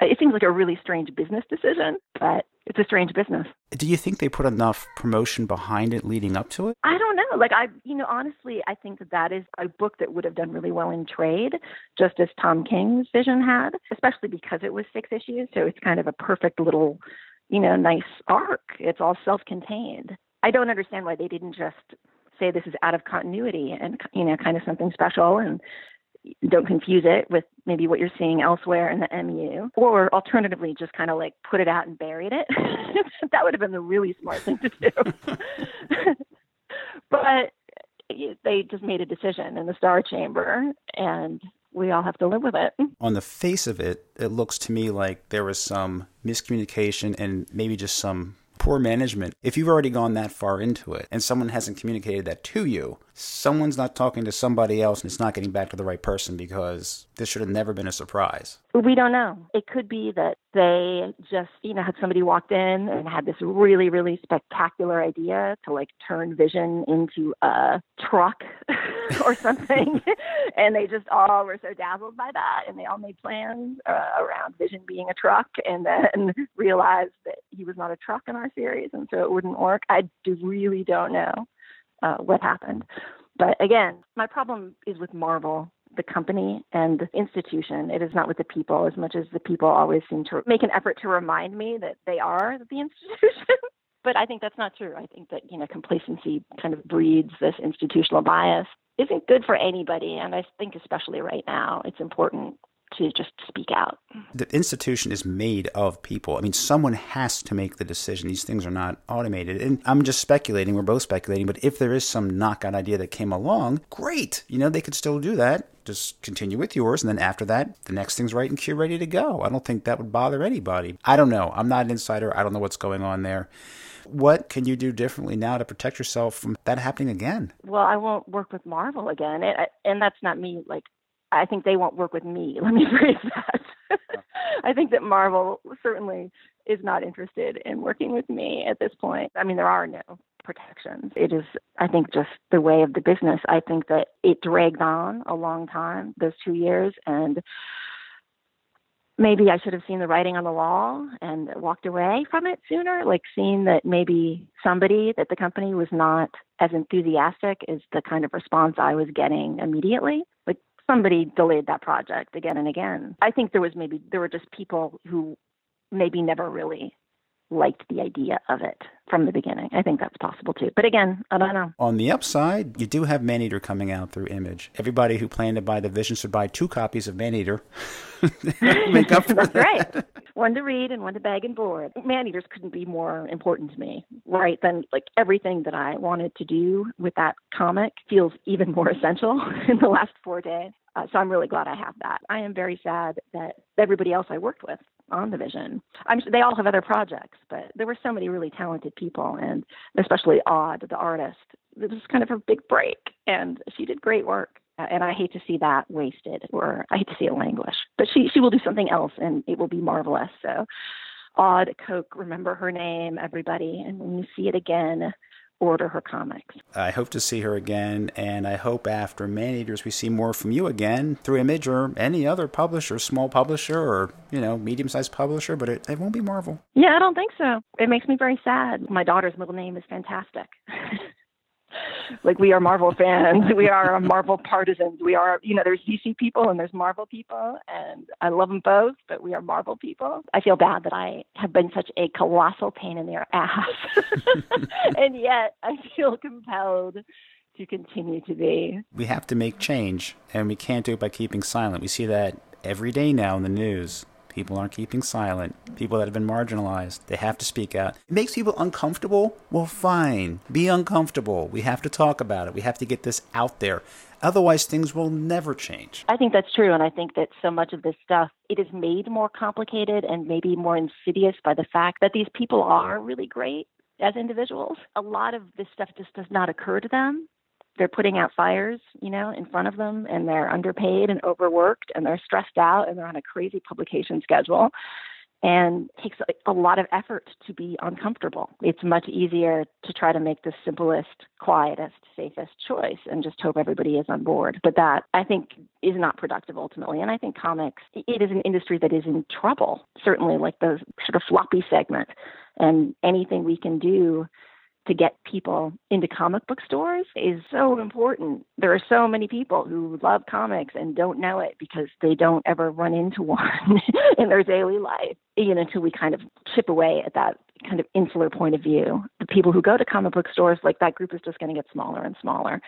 B: Uh, it seems like a really strange business decision, but it's a strange business.
A: Do you think they put enough promotion behind it leading up to it?
B: I don't know. Like I, you know, honestly, I think that that is a book that would have done really well in trade, just as Tom King's vision had, especially because it was six issues. So it's kind of a perfect little, you know, nice arc. It's all self-contained. I don't understand why they didn't just say this is out of continuity and you know kind of something special and don't confuse it with maybe what you're seeing elsewhere in the MU, or alternatively, just kind of like put it out and buried it. that would have been the really smart thing to do. but they just made a decision in the Star Chamber, and we all have to live with it.
A: On the face of it, it looks to me like there was some miscommunication and maybe just some poor management. If you've already gone that far into it and someone hasn't communicated that to you, someone's not talking to somebody else and it's not getting back to the right person because this should have never been a surprise.
B: We don't know. It could be that they just, you know, had somebody walked in and had this really, really spectacular idea to like turn Vision into a truck or something. and they just all were so dazzled by that. And they all made plans uh, around Vision being a truck and then realized that he was not a truck in our series. And so it wouldn't work. I really don't know uh, what happened. But again, my problem is with Marvel the company and the institution. It is not with the people as much as the people always seem to make an effort to remind me that they are the institution. but I think that's not true. I think that, you know, complacency kind of breeds this institutional bias isn't good for anybody. And I think, especially right now, it's important to just speak out.
A: The institution is made of people. I mean, someone has to make the decision. These things are not automated. And I'm just speculating. We're both speculating. But if there is some knockout idea that came along, great. You know, they could still do that. Just continue with yours. And then after that, the next thing's right and queue ready to go. I don't think that would bother anybody. I don't know. I'm not an insider. I don't know what's going on there. What can you do differently now to protect yourself from that happening again?
B: Well, I won't work with Marvel again, and, and that's not me. Like, I think they won't work with me. Let me phrase that. I think that Marvel certainly is not interested in working with me at this point. I mean, there are no protections. It is, I think, just the way of the business. I think that it dragged on a long time, those two years, and maybe I should have seen the writing on the wall and walked away from it sooner, like seeing that maybe somebody that the company was not as enthusiastic as the kind of response I was getting immediately. Somebody delayed that project again and again. I think there was maybe there were just people who maybe never really liked the idea of it from the beginning. I think that's possible too. But again, I don't know.
A: On the upside, you do have Maneater coming out through Image. Everybody who planned to buy the Vision should buy two copies of Maneater. Make up for
B: that's
A: that.
B: right. One to read and one to bag and board. Maneaters couldn't be more important to me, right? Than like everything that I wanted to do with that comic feels even more essential in the last four days. Uh, so I'm really glad I have that. I am very sad that everybody else I worked with on the Vision. I'm sure they all have other projects, but there were so many really talented people, and especially Aud, the artist. This was kind of her big break, and she did great work. And I hate to see that wasted, or I hate to see it languish. But she she will do something else, and it will be marvelous. So, Aud Koch, remember her name, everybody, and when you see it again, order her comics.
A: I hope to see her again, and I hope after Maneaters we see more from you again through Image or any other publisher, small publisher or, you know, medium sized publisher, but it, it won't be Marvel.
B: Yeah, I don't think so. It makes me very sad. My daughter's middle name is fantastic. like we are Marvel fans. We are Marvel partisans. We are, you know, there's DC people and there's Marvel people, and I love them both, but we are Marvel people. I feel bad that I have been such a colossal pain in their ass, and yet I feel compelled to continue to be.
A: We have to make change, and we can't do it by keeping silent. We see that every day now in the news. People aren't keeping silent. People that have been marginalized, they have to speak out. It makes people uncomfortable. Well, fine. Be uncomfortable. We have to talk about it. We have to get this out there. Otherwise, things will never change.
B: I think that's true. And I think that so much of this stuff, it is made more complicated and maybe more insidious by the fact that these people are really great as individuals. A lot of this stuff just does not occur to them they're putting out fires, you know, in front of them and they're underpaid and overworked and they're stressed out and they're on a crazy publication schedule and takes a lot of effort to be uncomfortable. It's much easier to try to make the simplest, quietest, safest choice and just hope everybody is on board. But that I think is not productive ultimately. And I think comics it is an industry that is in trouble. Certainly like the sort of floppy segment and anything we can do to get people into comic book stores is so important. There are so many people who love comics and don't know it because they don't ever run into one in their daily life. You know, until we kind of chip away at that kind of insular point of view. The people who go to comic book stores, like that group is just going to get smaller and smaller.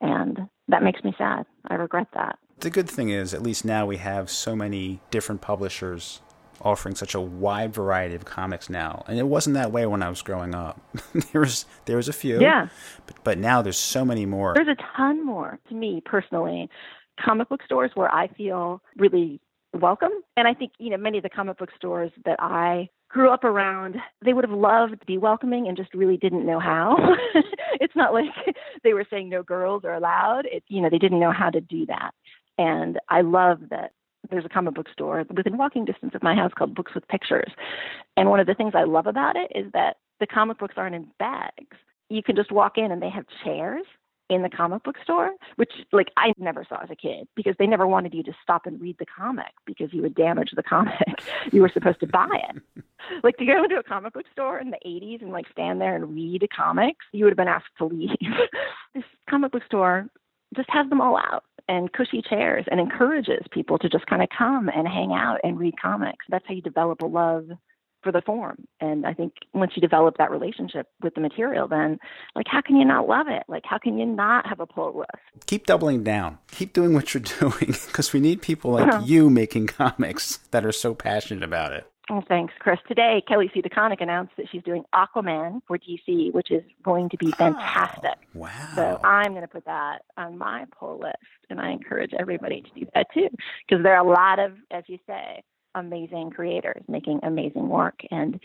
B: And that makes me sad. I regret that.
A: The good thing is, at least now we have so many different publishers offering such a wide variety of comics now, and it wasn't that way when I was growing up. there was there was a few,
B: yeah,
A: but, but now there's so many more.
B: There's a ton more to me personally. Comic book stores where I feel really welcome, and I think you know many of the comic book stores that I grew up around, they would have loved to be welcoming and just really didn't know how. it's not like they were saying no girls are allowed. It, you know, they didn't know how to do that. And I love that there's a comic book store within walking distance of my house called Books with Pictures. And one of the things I love about it is that the comic books aren't in bags. You can just walk in and they have chairs in the comic book store, which like I never saw as a kid because they never wanted you to stop and read the comic because you would damage the comic. you were supposed to buy it. like to go into a comic book store in the 80s and like stand there and read comics, you would have been asked to leave. this comic book store just has them all out and cushy chairs and encourages people to just kind of come and hang out and read comics. That's how you develop a love for the form. And I think once you develop that relationship with the material, then like how can you not love it? Like how can you not have a pull list?
A: Keep doubling down. Keep doing what you're doing because we need people like uh-huh. you making comics that are so passionate about it.
B: Oh, thanks, Chris. Today, Kelly Sue DeConnick announced that she's doing Aquaman for DC, which is going to be fantastic.
A: Oh, wow.
B: So I'm going to put that on my pull list, and I encourage everybody to do that too, because there are a lot of, as you say, amazing creators making amazing work, and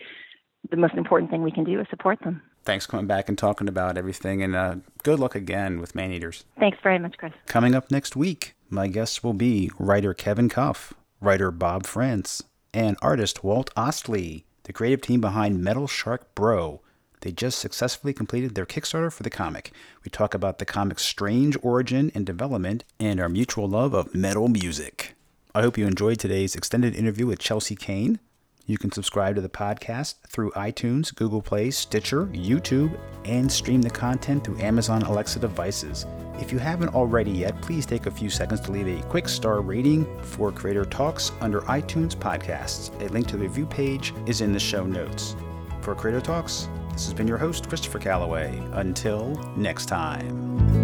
B: the most important thing we can do is support them.
A: Thanks for coming back and talking about everything, and uh, good luck again with Man Eaters.
B: Thanks very much, Chris.
A: Coming up next week, my guests will be writer Kevin Cuff, writer Bob Frantz, and artist Walt Ostlie, the creative team behind Metal Shark Bro. They just successfully completed their Kickstarter for the comic. We talk about the comic's strange origin and development and our mutual love of metal music. I hope you enjoyed today's extended interview with Chelsea Cain. You can subscribe to the podcast through iTunes, Google Play, Stitcher, YouTube, and stream the content through Amazon Alexa devices. If you haven't already yet, please take a few seconds to leave a quick star rating for Creator Talks under iTunes Podcasts. A link to the review page is in the show notes. For Creator Talks, this has been your host, Christopher Calloway. Until next time.